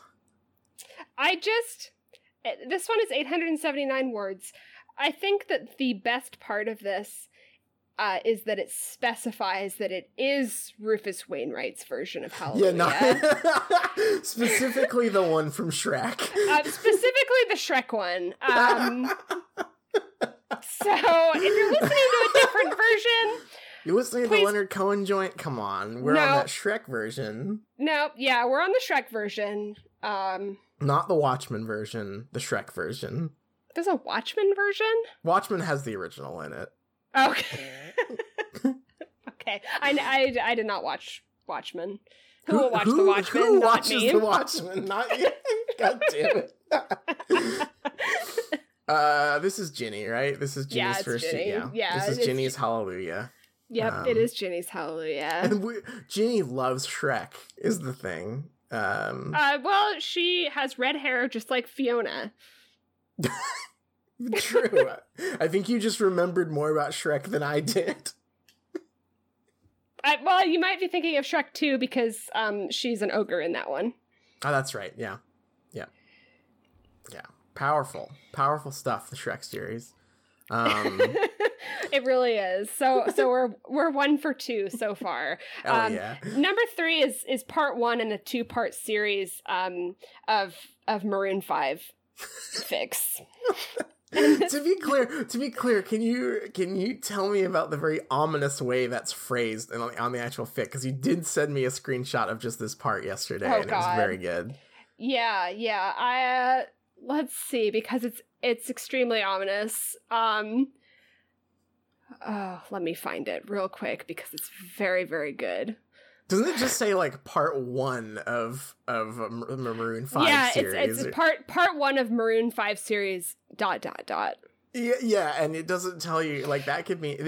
I just this one is 879 words. I think that the best part of this uh, is that it specifies that it is Rufus Wainwright's version of Hallelujah. Yeah, no. *laughs* Specifically the one from Shrek. uh, specifically the Shrek one. Um, so if you're listening to a different *laughs* version, You're listening to the Leonard Cohen joint? Come on. We're on that Shrek version. no, yeah, we're on the Shrek version. Um, Not the Watchmen version, the Shrek version. there's a Watchmen version. Watchmen has the original in it. Okay. *laughs* okay. I, I, I did not watch Watchmen. Who, will watch the Watchmen? Who not watches me. the Watchmen? Not you. *laughs* God damn it. *laughs* uh, this is Ginny, right? This is Ginny's Yeah, first. Ginny. Yeah, Yeah, This is it's- Ginny's Hallelujah. Yep, it Um, is Ginny's Hallelujah. And we, Ginny loves Shrek. Is the thing. Um, Uh, well, she has red hair just like Fiona. *laughs* true. I think you just remembered more about Shrek than I did. I, well, you might be thinking of Shrek 2 because um, she's an ogre in that one. Oh, that's right. Yeah. Yeah. Yeah. Powerful. Powerful stuff, the Shrek series. Um, *laughs* it really is. So so we're *laughs* we're one for two so far. *laughs* Um, yeah. Number three is is part one in a two part series um, of of Maroon Five fics. to be clear, to be clear, can you can you tell me about the very ominous way that's phrased on, on the actual fit? Because you did send me a screenshot of just this part yesterday, Oh, and it was very good. Yeah, yeah. I uh, let's see because it's it's extremely ominous. Um Oh, let me find it real quick because it's very very good. Doesn't it just say like part one of of Mar- Maroon Five yeah, series? it's it's part part 1 of Maroon 5 series dot dot dot. Yeah, yeah, and it doesn't tell you like that could be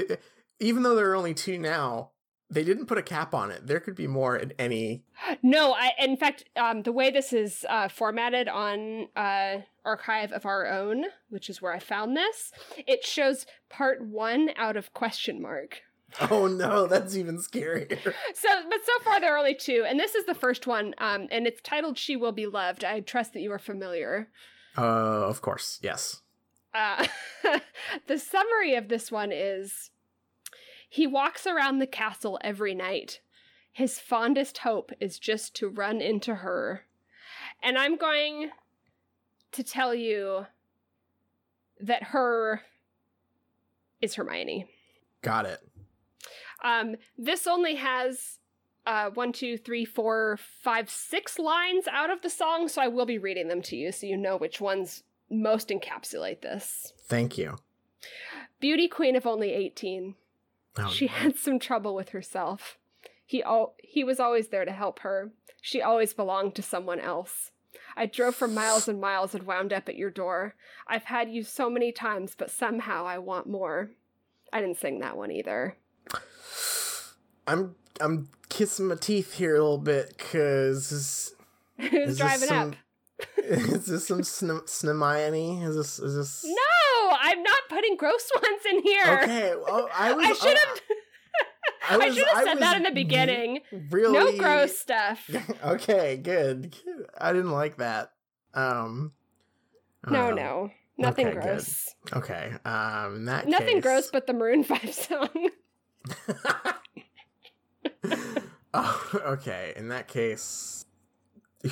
even though there are only two now, they didn't put a cap on it. There could be more at any No, I in fact um the way this is uh formatted on uh Archive of Our Own, which is where I found this, it shows part 1 out of question mark. *laughs* Oh no, that's even scarier. *laughs* So, but so far there are only two, and this is the first one, um, and it's titled "She Will Be Loved." I trust that you are familiar. Uh of course, yes. Uh, *laughs* the summary of this one is: He walks around the castle every night. His fondest hope is just to run into her, and I'm going to tell you that her is Hermione. Got it. Um, this only has uh, one, two, three, four, five, six lines out of the song, so I will be reading them to you so you know which ones most encapsulate this. Thank you. Beauty queen of only 18. Oh, She had some trouble with herself. He al- he was always there to help her. She always belonged to someone else. I drove for miles and miles and wound up at your door. I've had you so many times, but somehow I want more. I didn't sing that one either. I'm I'm kissing my teeth here a little bit because *laughs* this driving some- up? *laughs* is this some sn- Snemione? Is this is this No, I'm not putting gross *laughs* ones in here. Okay, well, I was I should have. *laughs* I, I was- should have said that in the beginning. Really No gross stuff. *laughs* okay, good. Good. I didn't like that. Um No, um, no, nothing okay, good. gross. Okay. Um that Nothing case- gross, but the Maroon Five song. oh, okay. In that case,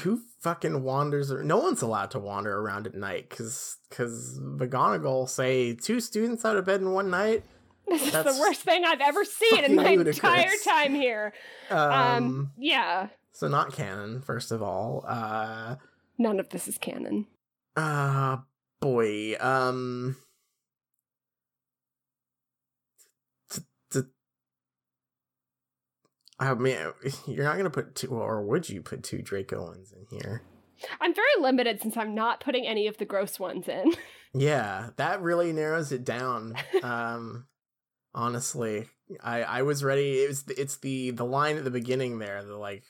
who fucking wanders? ar- No one's allowed to wander around at night because because McGonagall say two students out of bed in one night. *laughs* This is the worst thing I've ever seen in my ludicrous. entire time here. Um, Um, yeah, so not canon. First of all, uh, none of this is canon. uh, boy, um. t- t- I mean, *laughs* you're not gonna put two, or would you put two Draco ones in here? I'm very limited since I'm not putting any of the gross ones in. Yeah, that really narrows it down. *laughs* um honestly, I I was ready. It was it's the the line at the beginning there, the like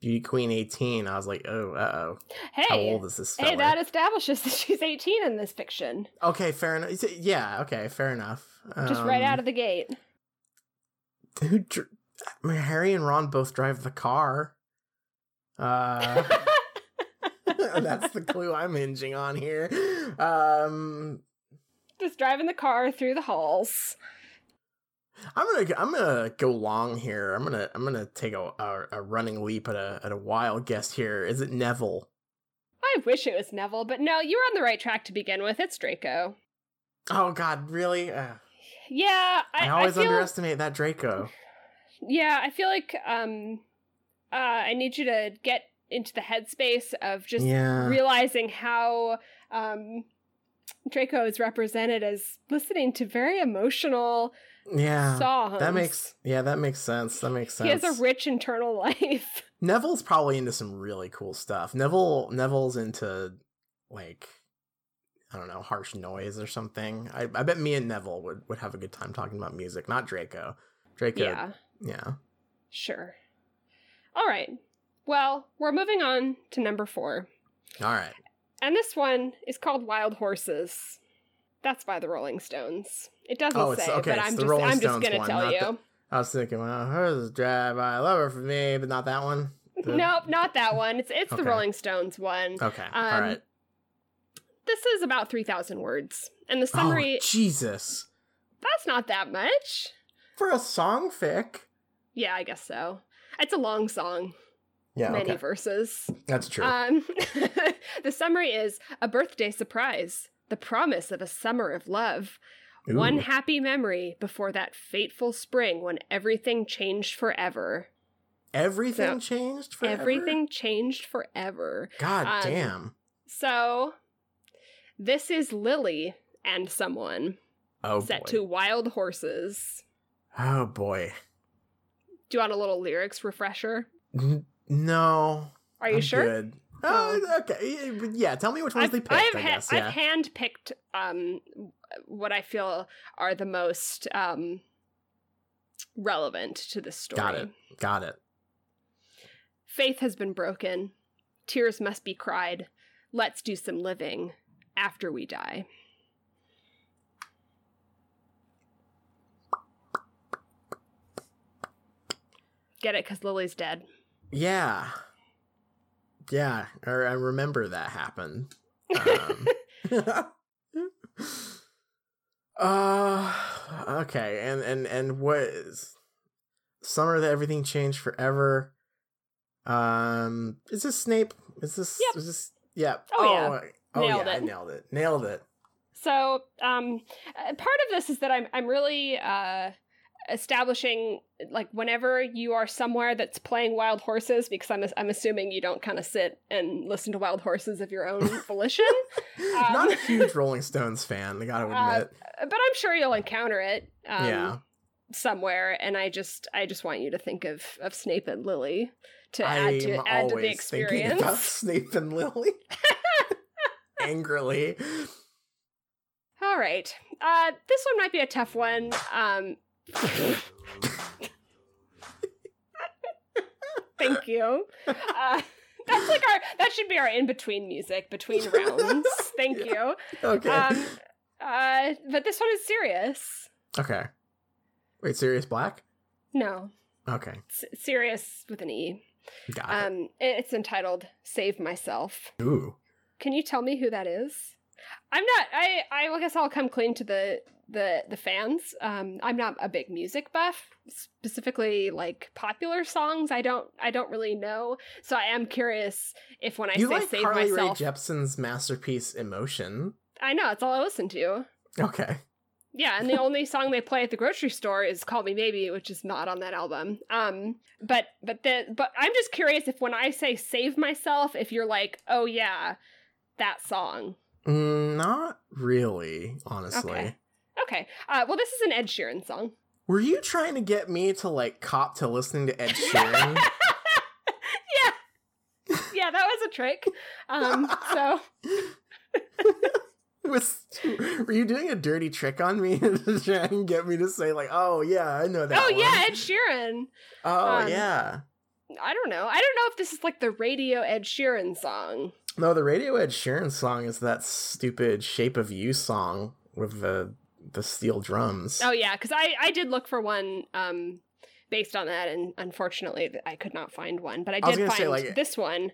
Beauty Queen 18. I was like, "Oh, uh-oh. How Hey, old is this hey, that establishes that she's 18 in this fiction. Okay, fair enough. Yeah, okay, fair enough. Just right Um, out of the gate. *laughs* who dr- I mean, Harry and Ron both drive the car. Uh *laughs* *laughs* that's the clue I'm hinging on here. Um Just driving the car through the halls. I'm gonna I'm gonna go long here. I'm gonna I'm gonna take a, a, a running leap at a at a wild guess here. Is it Neville? I wish it was Neville, but no, you were on the right track to begin with. It's Draco. Oh God, really? Uh, Yeah, I, I, always I feel, underestimate that Draco. Yeah, I feel like um, uh, I need you to get into the headspace of just Yeah. realizing how um, Draco is represented as listening to very emotional Yeah. songs. That makes yeah, that makes sense. That makes sense. He has a rich internal *laughs* life. Neville's probably into some really cool stuff. Neville Neville's into like I don't know, harsh noise or something. I, I bet me and Neville would, would have a good time talking about music, not Draco. Draco yeah, yeah. sure. All right. Well, we're moving on to number four. All right. And this one is called Wild Horses. That's by the Rolling Stones. It doesn't Oh, say, okay, but I'm just Rolling I'm just Stones gonna tell you. the- I was thinking, well, hers is drive by lover for me, but not that one. The- Nope, not that one. It's it's Okay. the Rolling Stones one. Okay. All Um, right. This is about three thousand words, and the summary Oh, Jesus. that's not that much. For a song fic. Yeah, I guess so. It's a long song, Yeah, many okay. verses. That's true. Um, *laughs* the summary is a birthday surprise, the promise of a summer of love, one happy memory before that fateful spring when everything changed forever. Everything so- changed forever? Everything changed forever. God um, damn. So, this is Lily and someone Oh set boy. to Wild Horses. Oh boy. Do you want a little lyrics refresher? N- no. Are you I'm sure? Good. Oh, okay. Yeah, tell me which ones I've, they picked, I've, I ha- guess. Yeah. I've handpicked um, what I feel are the most um, relevant to this story. Got it. Got it. Faith has been broken. Tears must be cried. Let's do some living after we die. Get it? Because Lily's dead. Yeah. Yeah, or I remember that happened. *laughs* Um, *sighs* uh okay, and and and what is summer that everything changed forever? Um is this Snape? Is this Yep. is this yeah. Oh, yeah. Oh Nailed yeah, I nailed it. Nailed it. So, um, uh, part of this is that I'm I'm really uh, establishing like whenever you are somewhere that's playing Wild Horses, because I'm I'm assuming you don't kind of sit and listen to Wild Horses of your own *laughs* volition, Um, Not a *laughs* huge Rolling Stones fan, I gotta Uh, admit. but I'm sure you'll encounter it. Um, yeah. somewhere, and I just I just want you to think of of Snape and Lily to add I'm to add to the thinking about experience. *laughs* Snape and Lily. Angrily. All right, uh, this one might be a tough one. Um, thank you. Uh, that's like our that should be our in between music between *laughs* rounds. Thank you. Okay. Um, uh, but this one is serious. okay. Wait, serious Black? No, Okay. s- serious with an e. Got it. Um, it's entitled "Save Myself." Ooh. Can you tell me who that is? I'm not. I. I guess I'll come clean to the the the fans. Um, I'm not a big music buff, specifically like popular songs. I don't. I don't really know. So I am curious if when I you say like "save Carly myself," Rae Jepsen's masterpiece Emotion. I know it's all I listen to. Okay. Yeah, and the *laughs* only song they play at the grocery store is "Call Me Maybe," which is not on that album. Um, but but the but I'm just curious if when I say "save myself," if you're like, "Oh yeah, that song." Mm, not really, honestly. Okay. Okay. Uh, well, this is an Ed Sheeran song. Were you trying to get me to like cop to listening to Ed *laughs* Sheeran? yeah. Yeah, that was a trick. Um, so *laughs* Was were you doing a dirty trick on me *laughs* to try and get me to say like, "Oh yeah, I know that." Oh one." yeah, Ed Sheeran. Oh um, yeah. I don't know. I don't know if this is like the radio Ed Sheeran song. No, the Radio Ed Sheeran song is that stupid "Shape of You" song with the the steel drums. Oh yeah, because I I did look for one um based on that, and unfortunately I could not find one. But I I did gonna find say, like- this one.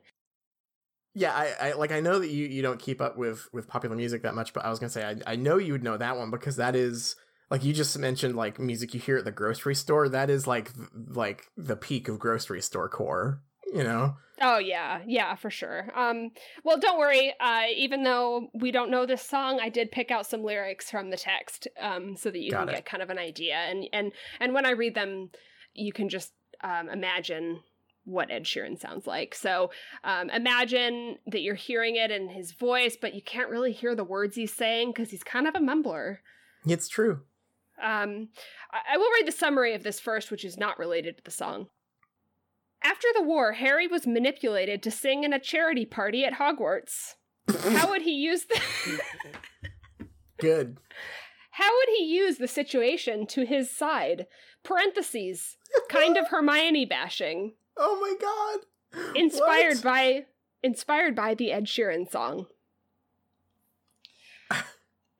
Yeah, I, I like I know that you you don't keep up with with popular music that much, but I was gonna say I I know you would know that one because that is like you just mentioned like music you hear at the grocery store. That is like like the peak of grocery store core. You know. Oh yeah, yeah, for sure. Um, well, don't worry. Uh, even though we don't know this song, I did pick out some lyrics from the text, um, so that you Got can it. get kind of an idea. And and and when I read them, you can just um, imagine what Ed Sheeran sounds like. So um, imagine that you're hearing it in his voice, but you can't really hear the words he's saying because he's kind of a mumbler. It's true. Um, I-, I will read the summary of this first, which is not related to the song. After the war, Harry was manipulated to sing in a charity party at Hogwarts. How would he use the *laughs* Good. How would he use the situation to his side? Parentheses. Kind of Hermione bashing. Oh my god. Inspired What? by inspired by the Ed Sheeran song. *laughs*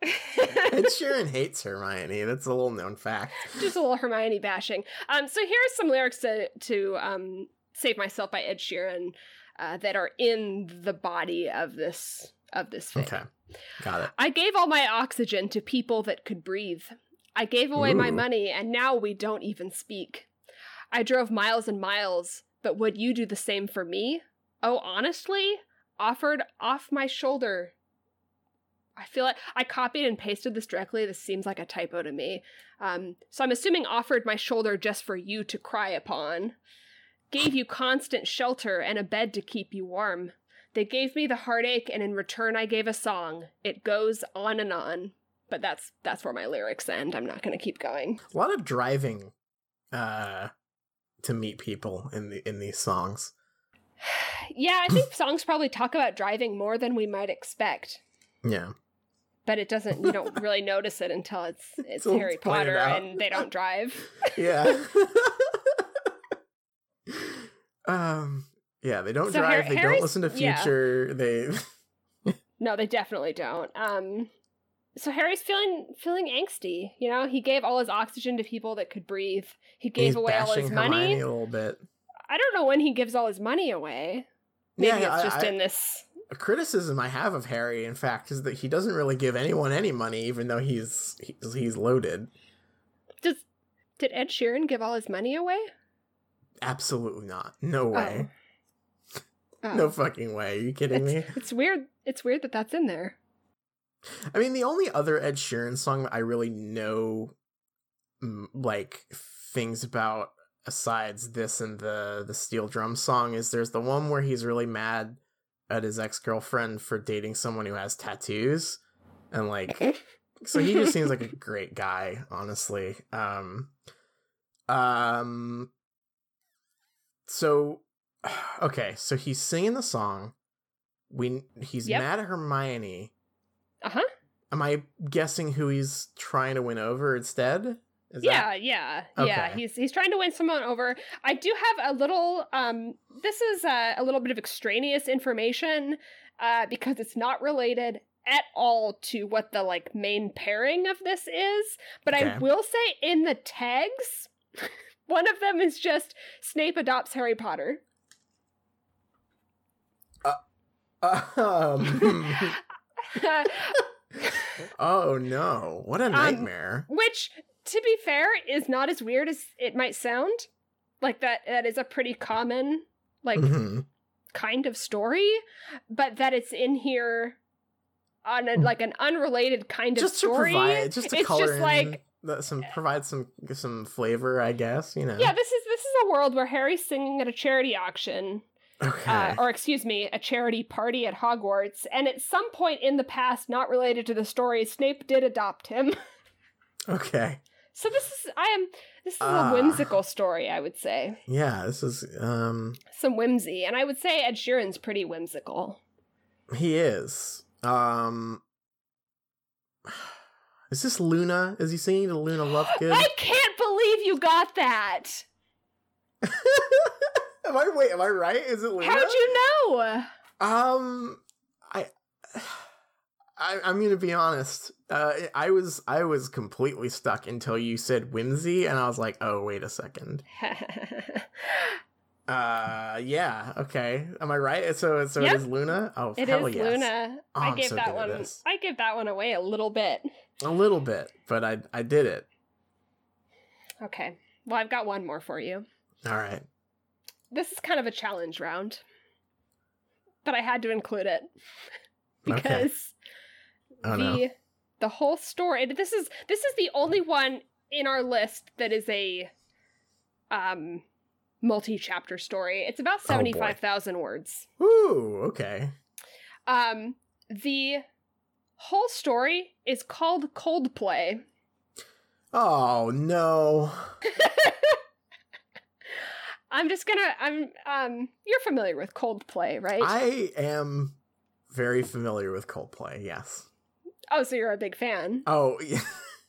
Ed Sheeran hates Hermione. That's a little known fact. Just a little Hermione bashing. Um, so here's some lyrics to to um, "Save Myself" by Ed Sheeran uh, that are in the body of this of this fic. Okay. Got it. I gave all my oxygen to people that could breathe. I gave away my money, and now we don't even speak. I drove miles and miles, but would you do the same for me? Oh, honestly, offered off my shoulder. I feel like I copied and pasted this directly. This seems like a typo to me. Um, so I'm assuming offered my shoulder just for you to cry upon. Gave you constant shelter and a bed to keep you warm. They gave me the heartache, and in return, I gave a song. It goes on and on. But that's that's where my lyrics end. I'm not going to keep going. A lot of driving uh to meet people in the in these songs. Yeah, I *laughs* think songs probably talk about driving more than we might expect. Yeah. But it doesn't. You don't really notice it until it's *laughs* it's Until Harry Potter and they don't drive. *laughs* Yeah. Um yeah, they don't So drive, they Harry's- don't listen to yeah. future, they *laughs* No, they definitely don't. Um, so Harry's feeling feeling angsty. You know, he gave all his oxygen to people that could breathe. He gave he's away all his money. Hermione a little bit. I don't know when he gives all his money away. Maybe Yeah, it's just I- in this. A criticism I have of Harry, in fact, is that he doesn't really give anyone any money, even though he's he's, he's loaded. Does did Ed Sheeran give all his money away? Absolutely not. No way. Oh. No fucking way. Are you kidding me? It's weird. It's weird that that's in there. I mean, the only other Ed Sheeran song that I really know, mm, like things about asides this and the the steel drum song is there's the one where he's really mad at his ex girlfriend for dating someone who has tattoos, and like, *laughs* so he just seems like a great guy, honestly. Um, um, so *sighs* okay, so he's singing the song. We he's Yep. mad at Hermione. Uh huh. Am I guessing who he's trying to win over instead? Is Yeah, that- yeah, yeah. He's he's trying to win someone over. I do have a little. Um, this is a, a little bit of extraneous information, uh, because it's not related at all to what the like main pairing of this is. But I will say in the tags, *laughs* one of them is just Snape adopts Harry Potter. Um, *laughs* oh no! What a nightmare! Which, to be fair, is not as weird as it might sound. Like that that is a pretty common like Mhm. kind of story, but that it's in here on a, like an unrelated kind of Just to story. provide, just to it's color just in like the- some provide some some flavor, I guess. You know. yeah, this is this is a world where Harry's singing at a charity auction, Okay. uh, or excuse me, a charity party at Hogwarts, and at some point in the past, not related to the story, Snape did adopt him. *laughs* okay. So this is I am this is Ah. a whimsical story, I would say. Yeah. This is um. Some whimsy, and I would say Ed Sheeran's pretty whimsical. He is. Um. Is this Luna? Is he singing to Luna Lovegood? I can't believe you got that. *laughs* am I wait? Am I right? Is it Luna? How'd you know? Um, I, *sighs* I, I'm gonna be honest. Uh, I was I was completely stuck until you said whimsy, and I was like, oh wait a second. *laughs* Uh, yeah, okay. Am I right? So so Yep. it is Luna. Oh, It hell is yes. Luna. Oh, I I'm gave so that one. I gave that one away a little bit. A little bit, but I I did it. Okay. Well, I've got one more for you. All right. This is kind of a challenge round, but I had to include it *laughs* Okay. because Oh the no. the whole story. This is this is the only one in our list that is a um multi-chapter story. It's about Oh, boy. 75,000 words. Ooh, okay. Um the whole story is called Coldplay. Oh no. *laughs* I'm just going to I'm um you're familiar with Coldplay, right? I am very familiar with Coldplay. Yes. oh, so you're a big fan. Oh, yeah.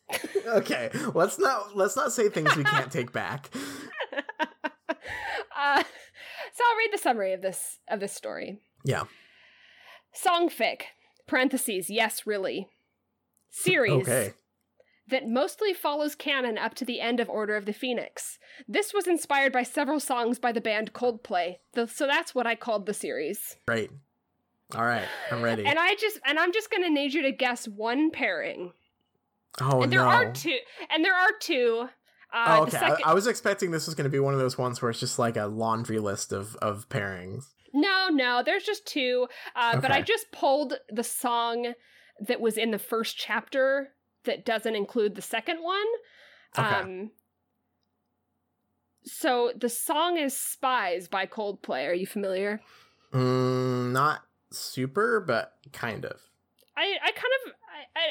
*laughs* okay. Let's not let's not say things we can't take back. *laughs* uh, *laughs* so I'll read the summary of this of this story. Yeah. Songfic parentheses yes really *laughs* series Okay. that mostly follows canon up to the end of Order of the Phoenix. This was inspired by several songs by the band Coldplay, so that's what I called the series. Right. All right. I'm ready. And I just and I'm just gonna need you to guess one pairing. oh and there no. are two, and there are two. Uh, Oh, okay. I- second- I, was expecting this was going to be one of those ones where it's just like a laundry list of of pairings. No, no, there's just two. Uh, But I just pulled the song that was in the first chapter that doesn't include the second one. Okay. Um, so the song is Spies by Coldplay. Are you familiar? Mm, not super, but kind of. I, I kind of I, I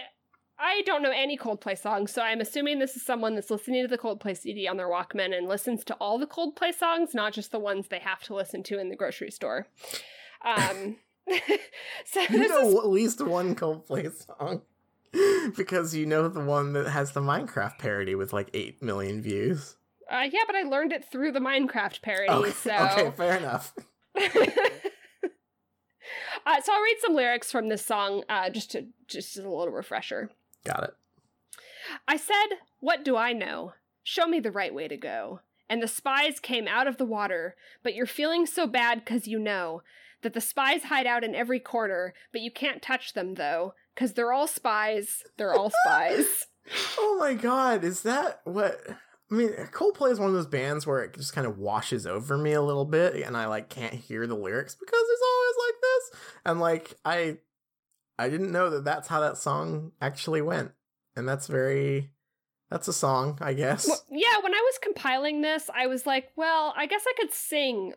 I don't know any Coldplay songs, so I'm assuming this is someone that's listening to the Coldplay CD on their Walkman and listens to all the Coldplay songs, not just the ones they have to listen to in the grocery store. Um, *laughs* so You know is at least one Coldplay song *laughs* because you know the one that has the Minecraft parody with like eight million views. uh, yeah, but I learned it through the Minecraft parody. Okay, so *laughs* okay, fair enough. uh, so I'll read some lyrics from this song, uh, just to just as a little refresher. Got it. I said, What do I know? Show me the right way to go. And the spies came out of the water, but you're feeling so bad because you know that the spies hide out in every corner, but you can't touch them though, because they're all spies. They're all *laughs* spies. Oh my god, is that what? I mean, Coldplay is one of those bands where it just kind of washes over me a little bit, and I like can't hear the lyrics because it's always like this. And like I, I didn't know that that's how that song actually went, and that's very, that's a song, I guess. Well, yeah, when I was compiling this, I was like, well, I guess I could sing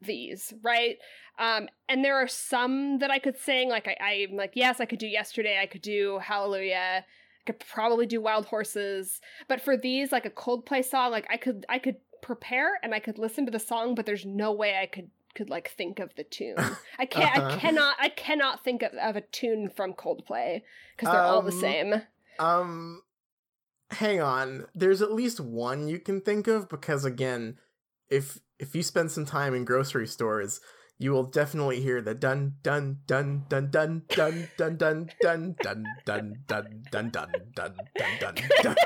these, right? Um, and there are some that I could sing. Like I, I'm like, yes, I could do yesterday. I could do Hallelujah. I could probably do Wild Horses. But for these, like a Coldplay song, like I could, I could prepare and I could listen to the song, but there's no way I could could like think of the tune. I can't. I Uh-huh. cannot. I cannot think of, of a tune from Coldplay because they're all the Um, same. Um, hang on. There's at least one you can think of because again, if if you spend some time in grocery stores, you will definitely hear the dun dun dun dun dun dun dun dun dun dun dun dun dun dun dun dun dun.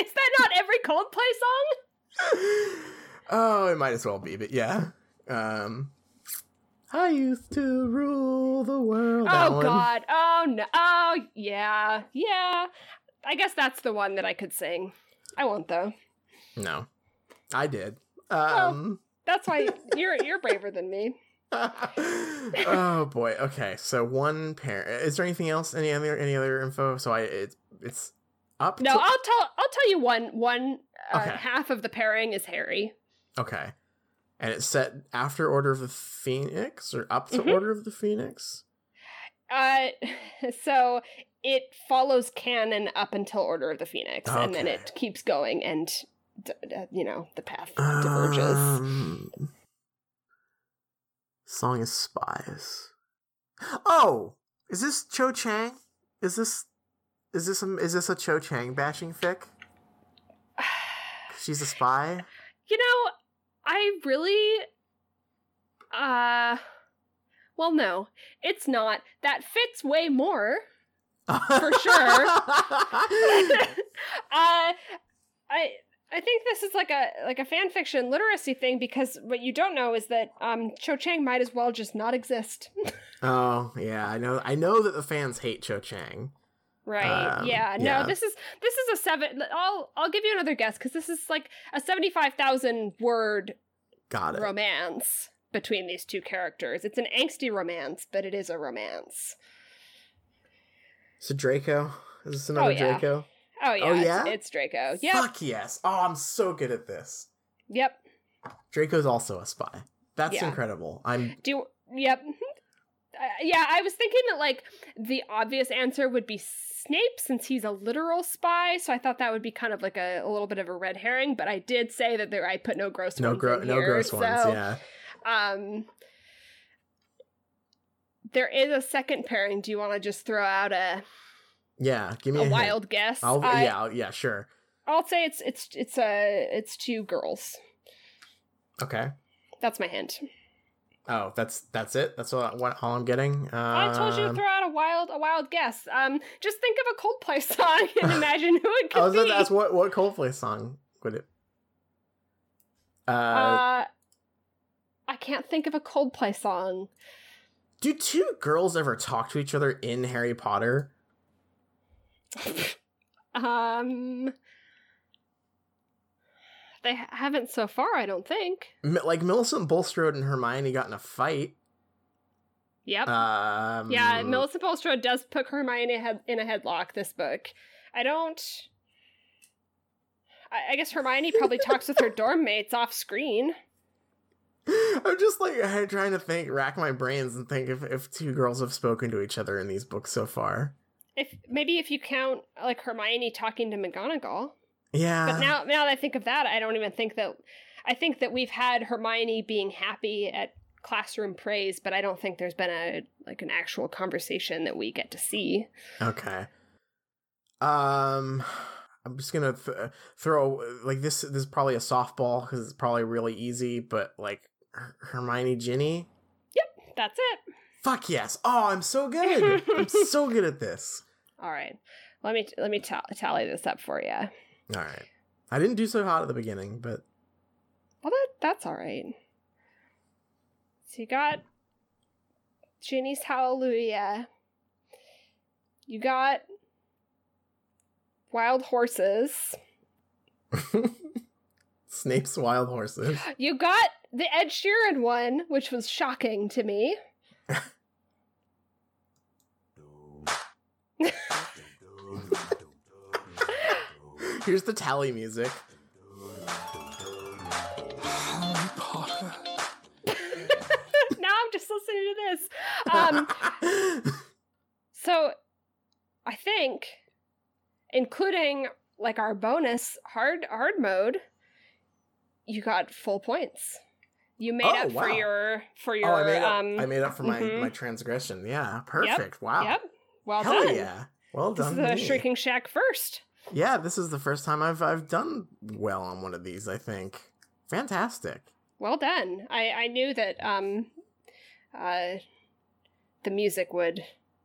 Is that not every Coldplay song? Oh, it might as well be, but yeah. Um, I used to rule the world. Oh. God! Oh no! Oh yeah, yeah. I guess that's the one that I could sing. I won't though. No, I did. Um. That's why *laughs* you're you're braver than me. *laughs* oh boy. Okay. So one pair. Is there anything else? Any other any other info? So I it, it's up. No, to- I'll tell I'll tell you one one uh, Okay. half of the pairing is Harry. okay. And it's set after Order of the Phoenix or up to Mhm. Order of the Phoenix. Uh, *laughs* so it follows canon up until Order of the Phoenix, and then it keeps going, and d- d- you know the path diverges. Um, song is spies. Oh, is this Cho Chang? Is this is this a, is this a Cho Chang bashing fic? *sighs* She's a spy. I really uh well no, it's not. That fits way more. For sure. *laughs* uh I I think this is like a like a fan fiction literacy thing because what you don't know is that um Cho Chang might as well just not exist. *laughs* oh yeah, I know. I know that the fans hate Cho Chang. Right. Um, yeah. No, yeah. this is this is a seven I'll I'll give you another guess cuz this is like a 75,000 word Got it. romance between these two characters. It's an angsty romance, but it is a romance. So Draco. Is this another Oh, yeah. Draco? Oh yeah, Oh, yeah? It's, Draco. Yeah. Fuck yes. Oh, I'm so good at this. Yep. Draco's also a spy. That's Yeah. incredible. I'm Do yep. Uh, yeah, I was thinking that like the obvious answer would be Snape since he's a literal spy, so I thought that would be kind of like a, a little bit of a red herring. But I did say that there I put no gross no ones gro- no here, gross ones. Yeah. Um, there is a second pairing. Do you want to just throw out a, Yeah. Give me a, a hint. wild guess? I'll, I, yeah. I'll- Yeah. Sure. I'll say it's it's it's a it's two girls. Okay. That's my hint. Oh, that's that's it. That's all, what, all I'm getting. Um, I told you to throw out a wild a wild guess. Um, just think of a Coldplay *laughs* song and *laughs* imagine who it could I was be. about to ask what what Coldplay song would it? Uh, uh, I can't think of a Coldplay song. do two girls ever talk to each other in Harry Potter? *laughs* Um, they haven't so far, I don't think. M- like Millicent Bulstrode and Hermione got in a fight. Yep. Um, yeah, Millicent Bulstrode does put Hermione in a headlock. This book, I don't. I, I guess Hermione probably *laughs* talks with her dorm mates off screen. I'm just like I'm trying to think, rack my brains, and think if if two girls have spoken to each other in these books so far. If maybe if you count like Hermione talking to McGonagall. Yeah. But now, now that I think of that, I don't even think that. I think that we've had Hermione being happy at classroom praise, but I don't think there's been a like an actual conversation that we get to see. Okay. Um, I'm just gonna th- throw like this. This is probably a softball because it's probably really easy. But like Her- Hermione, Ginny. Yep, that's it. Fuck yes! Oh, I'm so good. I'm so *laughs* good at this. All right. Let me let me ta- tally this up for you. All right. I didn't do so hot at the beginning, but Well, that that's all right. So you got Ginny's Hallelujah. You got Wild Horses. *laughs* Snape's wild horses. You got the Ed Sheeran one, which was shocking to me. *laughs* *laughs* Here's the tally music. *laughs* Now I'm just listening to this. Um, *laughs* so I think, including like our bonus hard hard mode, you got full points. You made Oh, up for your for your oh, I made up. um. I made up for my mhm. my transgression. Yeah, perfect. Wow. Yep. Well Hell done. yeah. Well This done. is a. Shrieking Shack first. Yeah, this is the first time I've I've done well on one of these. I think. Fantastic. Well done. I I knew that um, uh, the music would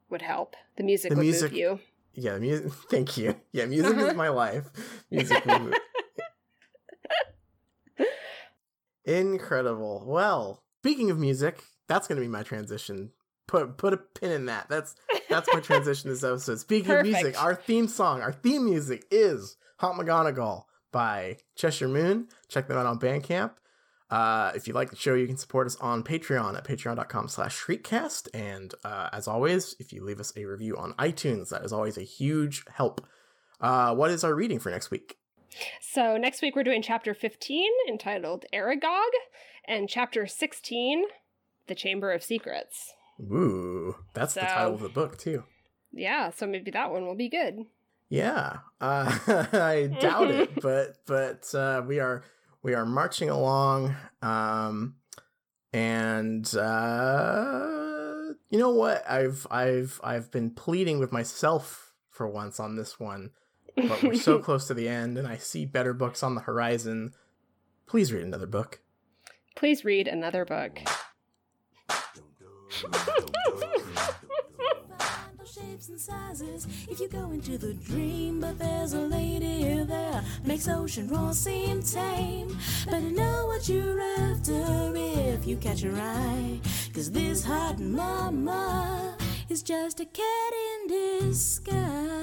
would help. The music The would music- move you. Yeah, music. *laughs* Thank you. Yeah, music Uh-huh. is *laughs* my life. Music. *laughs* Incredible. Well, speaking of music, that's going to be my transition. Put put a pin in that. That's that's my transition this episode. *laughs* Speaking of music, our theme song, our theme music is Hot McGonagall by Cheshire Moon. Check them out on Bandcamp. Uh, if you like the show, you can support us on Patreon at patreon.com slash shriekcast. And uh, as always, if you leave us a review on iTunes, that is always a huge help. Uh, what is our reading for next week? So next week we're doing chapter 15 entitled Aragog and chapter 16 The Chamber of Secrets. Ooh, that's the title of the book, too. Yeah, so maybe that one will be good. Yeah, uh, *laughs* I doubt it, *laughs* but but uh, we are we are marching along, um, and uh, you know what? I've I've I've been pleading with myself for once on this one, but we're so *laughs* close to the end, and I see better books on the horizon. Please read another book. Please read another book. Shapes and sizes if you go into the dream. But there's a lady there makes ocean roar seem tame. Better know what you're after if you catch her eye. Cause this hot mama is just a cat in disguise.